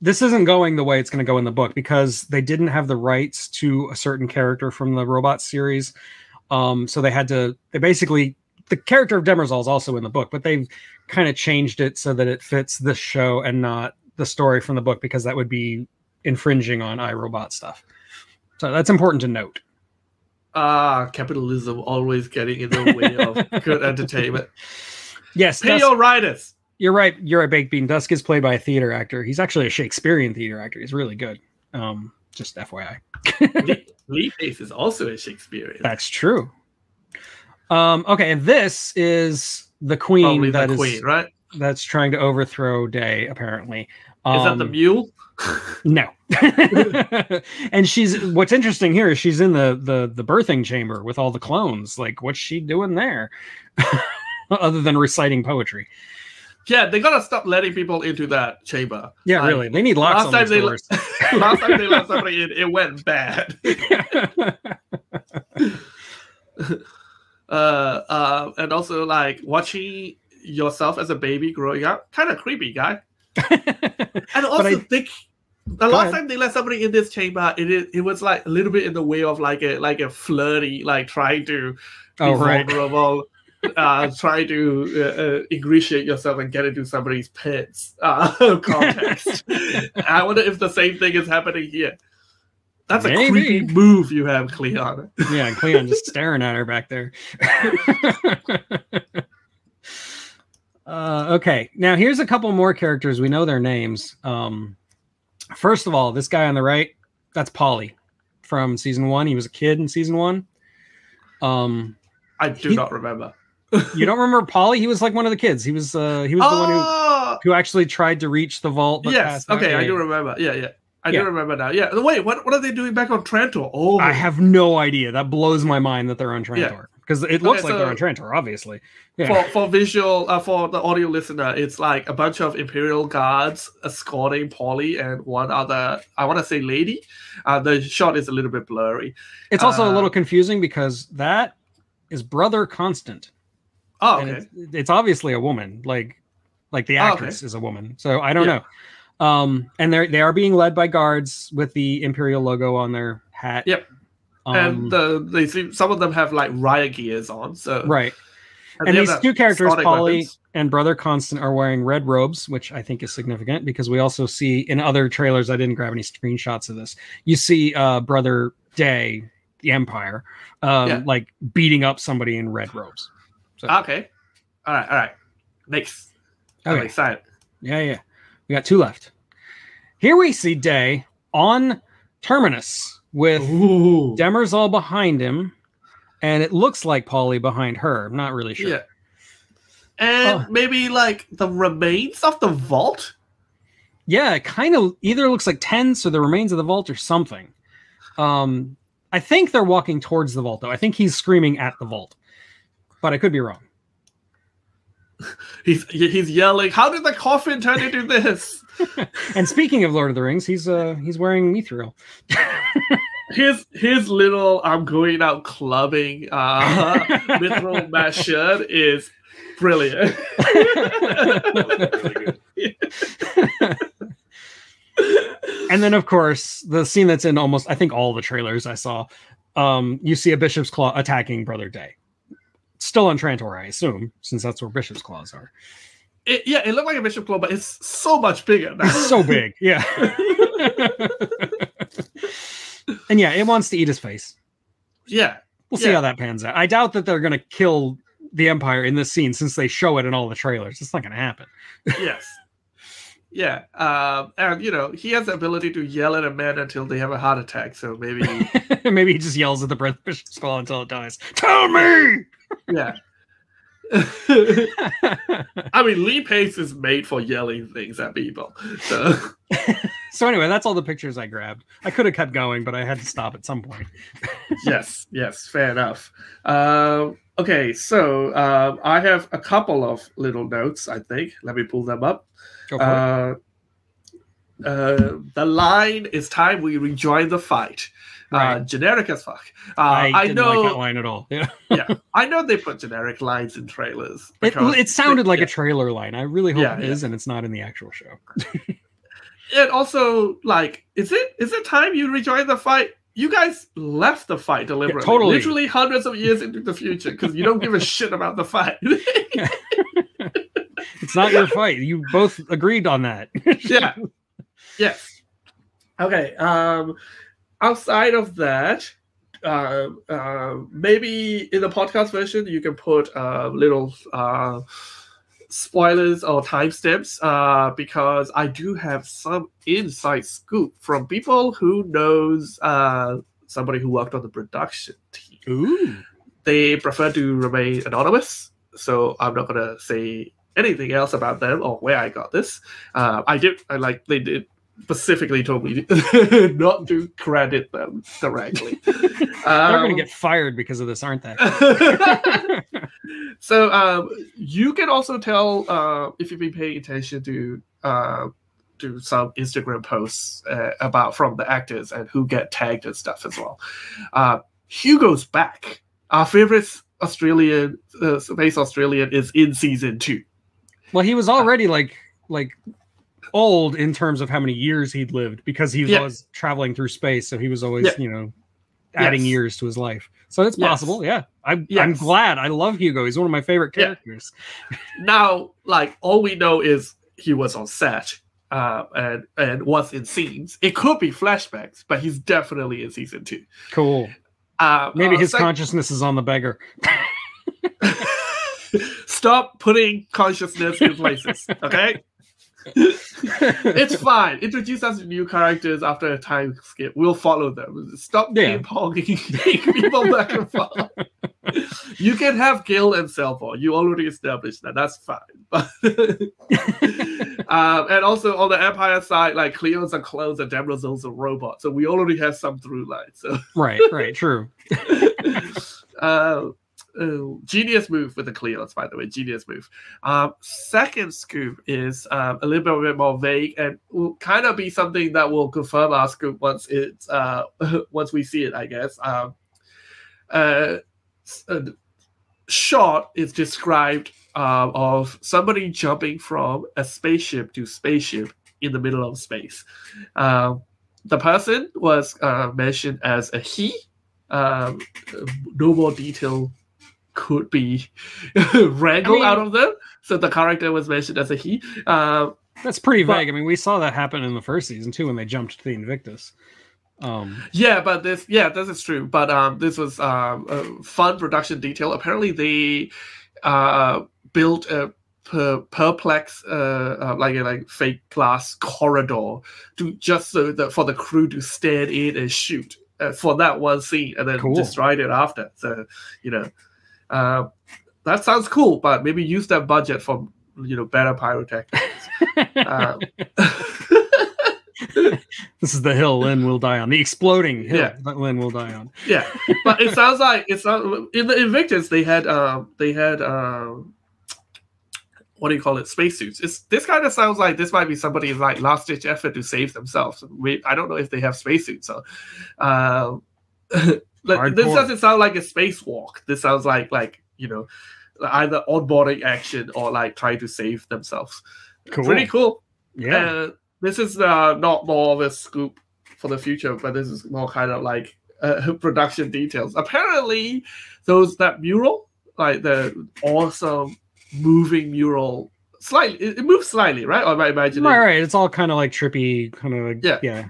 this isn't going the way it's going to go in the book because they didn't have the rights to a certain character from the robot series. Um, so they had to, they basically, the character of Demerzel is also in the book, but they've kind of changed it so that it fits the show and not the story from the book because that would be infringing on iRobot stuff. So that's important to note. Ah, capitalism always getting in the way of good entertainment. Yes, pay your writers. You're right. You're right, Baked Bean. Dusk is played by a theater actor. He's actually a Shakespearean theater actor. He's really good. Um, just FYI. Lee, Pace is also a Shakespearean. That's true. Um, okay, and this is the queen Probably that the is- queen, right? that's trying to overthrow Day. Apparently, Is that the Um, mule? No. and she's what's interesting here is she's in the the the birthing chamber with all the clones. Like, what's she doing there? Other than reciting poetry. Yeah, they gotta stop letting people into that chamber. Yeah, Like, really. They need locks last on time they doors. last time they let somebody in, it went bad. uh, uh, and also like watching yourself as a baby growing up, kind of creepy, guy. And also I- think the Go last ahead. time they let somebody in this chamber, it is it was like a little bit in the way of like a like a flirty, like trying to be oh, right. vulnerable, uh, try to uh, uh, ingratiate yourself and get into somebody's pants uh, context. I wonder if the same thing is happening here. That's a creepy move you have, Cleon. Yeah, and Cleon just staring at her back there. uh, okay, now here's a couple more characters. We know their names. Um, first of all, this guy on the right, that's Polly from season one. He was a kid in season one. Um, I do He- not remember. you don't remember Polly? He was like one of the kids. He was uh, he was the one who, Oh, who actually tried to reach the vault. Yes. Okay, I do remember. Yeah, yeah. I Yeah. do remember now. Yeah. Wait, what, what are they doing back on Trantor? Oh, I have no idea. That blows my mind that they're on Trantor because it looks Okay, like they're so- on Trantor, obviously. Yeah. for for visual uh, for the audio listener, it's like a bunch of Imperial guards escorting Polly and one other. I want to say lady. Uh, the shot is a little bit blurry. It's also a Uh, little confusing because that is brother Constant, Oh, okay. it's, it's obviously a woman. Like, like the Oh, okay. actress is a woman. So I don't Yeah. know. Um, and they they are being led by guards with the Imperial logo on their hat. Yep. Um, and the, they seem some of them have like riot gears on. So right. and And these two characters, Polly weapons. and brother Constant, are wearing red robes, which I think is significant because we also see in other trailers. I didn't grab any screenshots of this. You see, uh, brother Day, the Empire, um, Yeah. like beating up somebody in red robes. Okay. All right. All right. Next. I'm excited. Yeah, yeah. We got two left. Here we see Day on Terminus with Ooh. Demerzel behind him, and it looks like Polly behind her. I'm not really sure. Yeah. And Oh. maybe like the remains of the vault. Yeah, it kind of either looks like tents or the remains of the vault or something. Um, I think they're walking towards the vault, though. I think he's screaming at the vault, but I could be wrong. He's he's yelling. How did the coffin turn into this? And speaking of Lord of the Rings, he's uh he's wearing mithril. his his little I'm going out clubbing uh mithril mask shirt is brilliant. and then, of course, the scene that's in almost I think all the trailers I saw. Um, you see a Bishop's Claw attacking Brother Day. Still on Trantor, I assume, since that's where Bishop's Claws are. It, yeah, it looked like a bishop claw, but it's so much bigger now. It's so big, yeah. and yeah, it wants to eat his face. yeah, We'll see Yeah. how that pans out. I doubt that they're going to kill the Empire in this scene since they show it in all the trailers. It's not going to happen. yes. Yeah, um, and you know he has the ability to yell at a man until they have a heart attack. So maybe, Maybe he just yells at the Breath Bishop's Claw until it dies. Tell me! Yeah. I mean, Lee Pace is made for yelling things at people. So so anyway, that's all the pictures I grabbed. I could have kept going, but I had to stop at some point. yes, yes, fair enough. Um, okay, so um, I have a couple of little notes. I think. Let me pull them up. Go for it. Uh, uh, the line is time we rejoin the fight. Uh, generic as fuck. Uh, I, I, didn't know. like that line at all. Yeah, yeah, I know they put generic lines in trailers. it, it sounded like yeah. a trailer line. I really hope Yeah, it yeah. and it's not in the actual show. and also like is it is it time you rejoin the fight you guys left the fight deliberately totally. literally hundreds of years into the future because you don't give a shit about the fight It's not your fight. You both agreed on that. yeah yes okay um outside of that uh, uh, maybe in the podcast version you can put uh, little uh, spoilers or timestamps uh, because I do have some inside scoop from people who knows uh, somebody who worked on the production team. Ooh. They prefer to remain anonymous, so I'm not gonna say anything else about them or where I got this. Uh, I did, I like they did specifically told me not to credit them directly. They're Um, gonna get fired because of this, aren't they? so um, you can also tell uh, if you've been paying attention to uh, to some Instagram posts uh, about from the actors and who get tagged and stuff as well. Uh, Hugo's back. Our favorite Australian uh, space Australian is in season two. well, he was already like like old in terms of how many years he'd lived because he was Yeah. always traveling through space, so he was always Yeah. you know adding Yes. years to his life. So it's Yes. possible. Yeah, I'm I'm glad. I love Hugo. He's one of my favorite characters. Now, like all we know is he was on set. Uh, and and was in scenes. It could be flashbacks, but he's definitely in season two. Cool. Uh, Maybe uh, his consciousness is on the beggar. Stop putting consciousness in places, okay? it's fine. Introduce us to new characters after a time skip. We'll follow them. Stop Yeah. ping ponging people back and forth. You can have Gil and Salvor. You already established that. That's fine. Um, and also on the Empire side, like Cleon's a clones and Demerzel's a robot. So we already have some through lines. So right. Right. True. uh, uh, genius move with the Cleons, by the way. Genius move. Um, second scoop is um, a little bit more vague and will kind of be something that will confirm our scoop once it's uh, once we see it, I guess. Um, uh, uh, shot is described uh, of somebody jumping from a spaceship to spaceship in the middle of space. Um, the person was uh, mentioned as a he. Um, no more detail could be wrangled mean- out of them. So the character was mentioned as a he. Um, That's pretty But- vague. I mean, we saw that happen in the first season too when they jumped to the Invictus. Um, Yeah, but this yeah, this is true. But um, this was um, a fun production detail. Apparently, they uh, built a per- perspex uh, uh, like a like fake glass corridor to just so that for the crew to stand in and shoot uh, for that one scene, and then Cool. destroyed it after. So you know, uh, that sounds cool. But maybe use that budget for you know better pyrotechnics. um, this is the hill Lin will die on. The exploding hill Yeah. that Lin will die on. yeah but it sounds like it's not in the invictus they had um they had um what do you call it spacesuits it's this kind of sounds like this might be somebody's like last ditch effort to save themselves we, i don't know if they have spacesuits so um like, this doesn't sound like a spacewalk this sounds like like you know either onboarding action or like trying to save themselves Cool. pretty cool Yeah. uh, this is uh, not more of a scoop for the future, but this is more kind of like uh, production details. Apparently, those that mural, like the awesome moving mural, slightly it, moves slightly, right? Or am I imagining? Right, right. It's all kind of like trippy, kind of like, Yeah. yeah.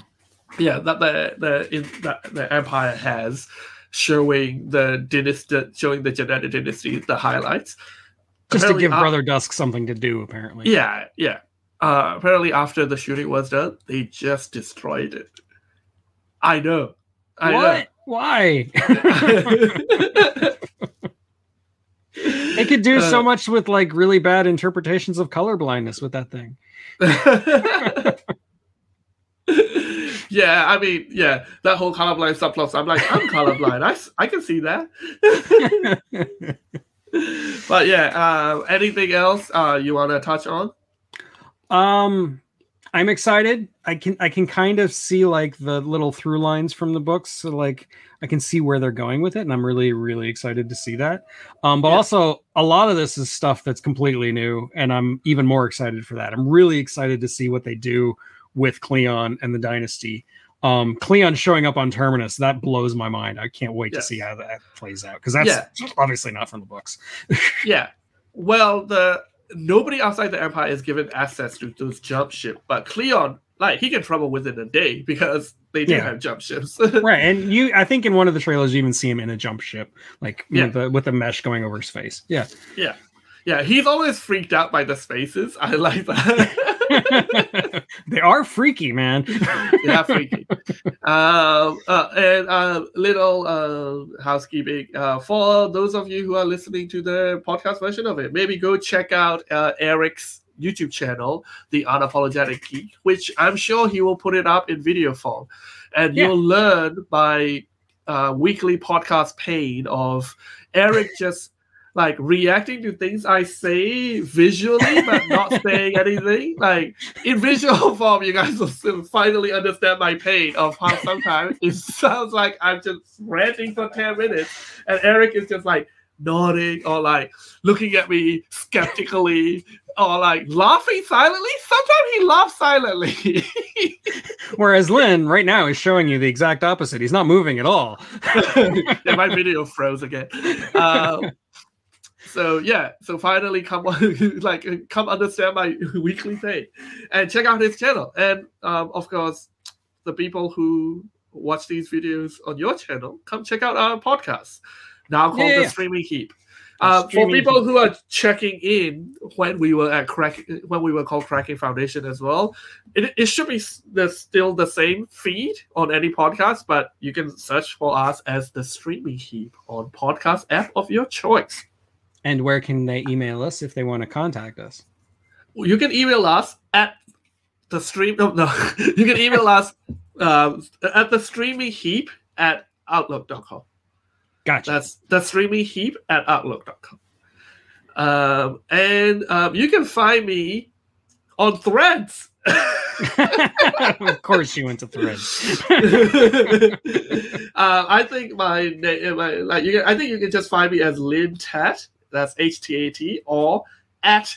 Yeah, that the the in, that the empire has showing the dynasty, showing the genetic dynasty, the highlights. Just to give uh, Brother Dusk something to do, apparently. Yeah, yeah. Uh, apparently, after the shooting was done, they just destroyed it. I know. I what? Why? know. they could do so Uh, much with like really bad interpretations of color blindness with that thing. yeah, I mean, yeah, that whole colorblind subplot. I'm like, I'm colorblind. I, I can see that. but yeah, uh, anything else uh, you want to touch on? Um, I'm excited. I can I can kind of see like the little through lines from the books. So like I can see where they're going with it, and I'm really really excited to see that. Um, but Yeah. also a lot of this is stuff that's completely new, and I'm even more excited for that. I'm really excited to see what they do with Cleon and the Dynasty. Um, Cleon showing up on Terminus that blows my mind. I can't wait Yeah. to see how that plays out because that's obviously not from the books. Yeah. Well, the nobody outside the Empire is given access to those jump ship, but Cleon, like, he can travel within a day because they do Yeah. have jump ships. right and you i think in one of the trailers you even see him in a jump ship like Yeah. with, the, with the mesh going over his face Yeah, yeah yeah, he's always freaked out by the spaces. I like that. they are freaky man yeah, freaky. Um, uh, and uh, little uh, housekeeping uh, for those of you who are listening to the podcast version of it. Maybe go check out uh, Eric's YouTube channel, The Unapologetic Geek, which I'm sure he will put it up in video form, and Yeah. you'll learn by uh, weekly podcast pain of Eric just. Like reacting to things I say visually, but not saying anything. Like in visual form, you guys will finally understand my pain of how sometimes it sounds like I'm just ranting for 10 minutes and Eric is just like nodding or like looking at me skeptically or like laughing silently. Sometimes he laughs silently. whereas Lin right now is showing you the exact opposite he's not moving at all yeah, my video froze again. Um, so yeah, so finally come on, like come understand my weekly pain and check out his channel. And um, of course, the people who watch these videos on your channel, come check out our podcast now called Yeah, the. Streaming Heap. Uh, for people who are checking in when we were at crack when we were called Cracking Foundation as well, it, it should be the, still the same feed on any podcast, but you can search for us as the Streaming Heap on podcast app of your choice. And where can they email us if they want to contact us You can email us at the stream. No, no. you can email us um, at the Streaming Heap at outlook.com. gotcha That's the streaming heap at outlook.com. Um, and um, you can find me on threads. of course you went to threads uh, I think my name, my, like you can, I think you can just find me as Lin Tat. That's H T A T or at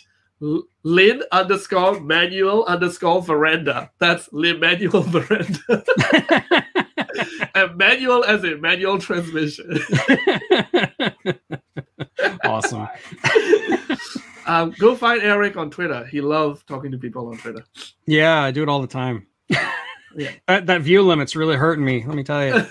Lin underscore manual underscore veranda. That's Lin manual veranda. and manual as in manual transmission. awesome um, go find Eric on Twitter. He loves talking to people on Twitter. yeah i do it all the time Yeah. that, that view limit's really hurting me let me tell you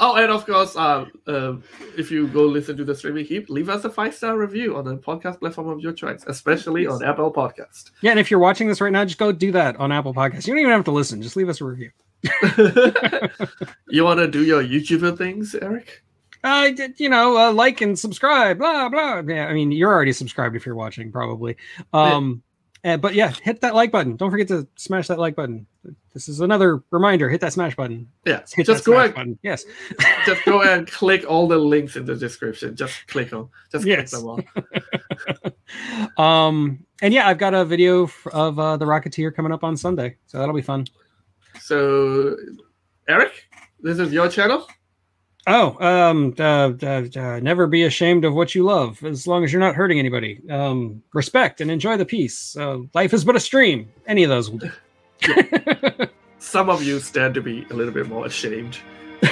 oh, and of course, um, um, if you go listen to the streaming heap, leave us a five star review on the podcast platform of your choice, especially on Apple Podcast. yeah and if you're watching this right now just go do that on apple Podcast. you don't even have to listen just leave us a review you want to do your YouTuber things, Eric? uh, you know, uh, like and subscribe, blah blah. Yeah, I mean, you're already subscribed if you're watching, probably. Um, uh, but yeah, hit that like button. Don't forget to smash that like button. This is another reminder. Hit that smash button. Yeah, Hit just go ahead. and button. Yes. just go and click all the links in the description. Just click on, just Yes. click them all. Um, and yeah, I've got a video of uh, the Rocketeer coming up on Sunday, so that'll be fun. So, Eric, this is your channel. Oh, um, uh, uh, uh, never be ashamed of what you love, as long as you're not hurting anybody. Um, respect and enjoy the peace. Uh, life is but a stream. Any of those will do. Some of you stand to be a little bit more ashamed.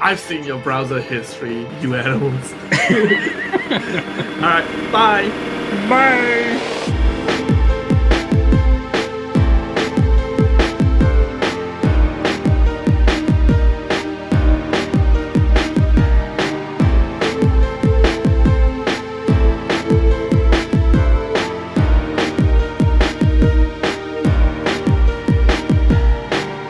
I've seen your browser history, you animals. All right, bye. Bye.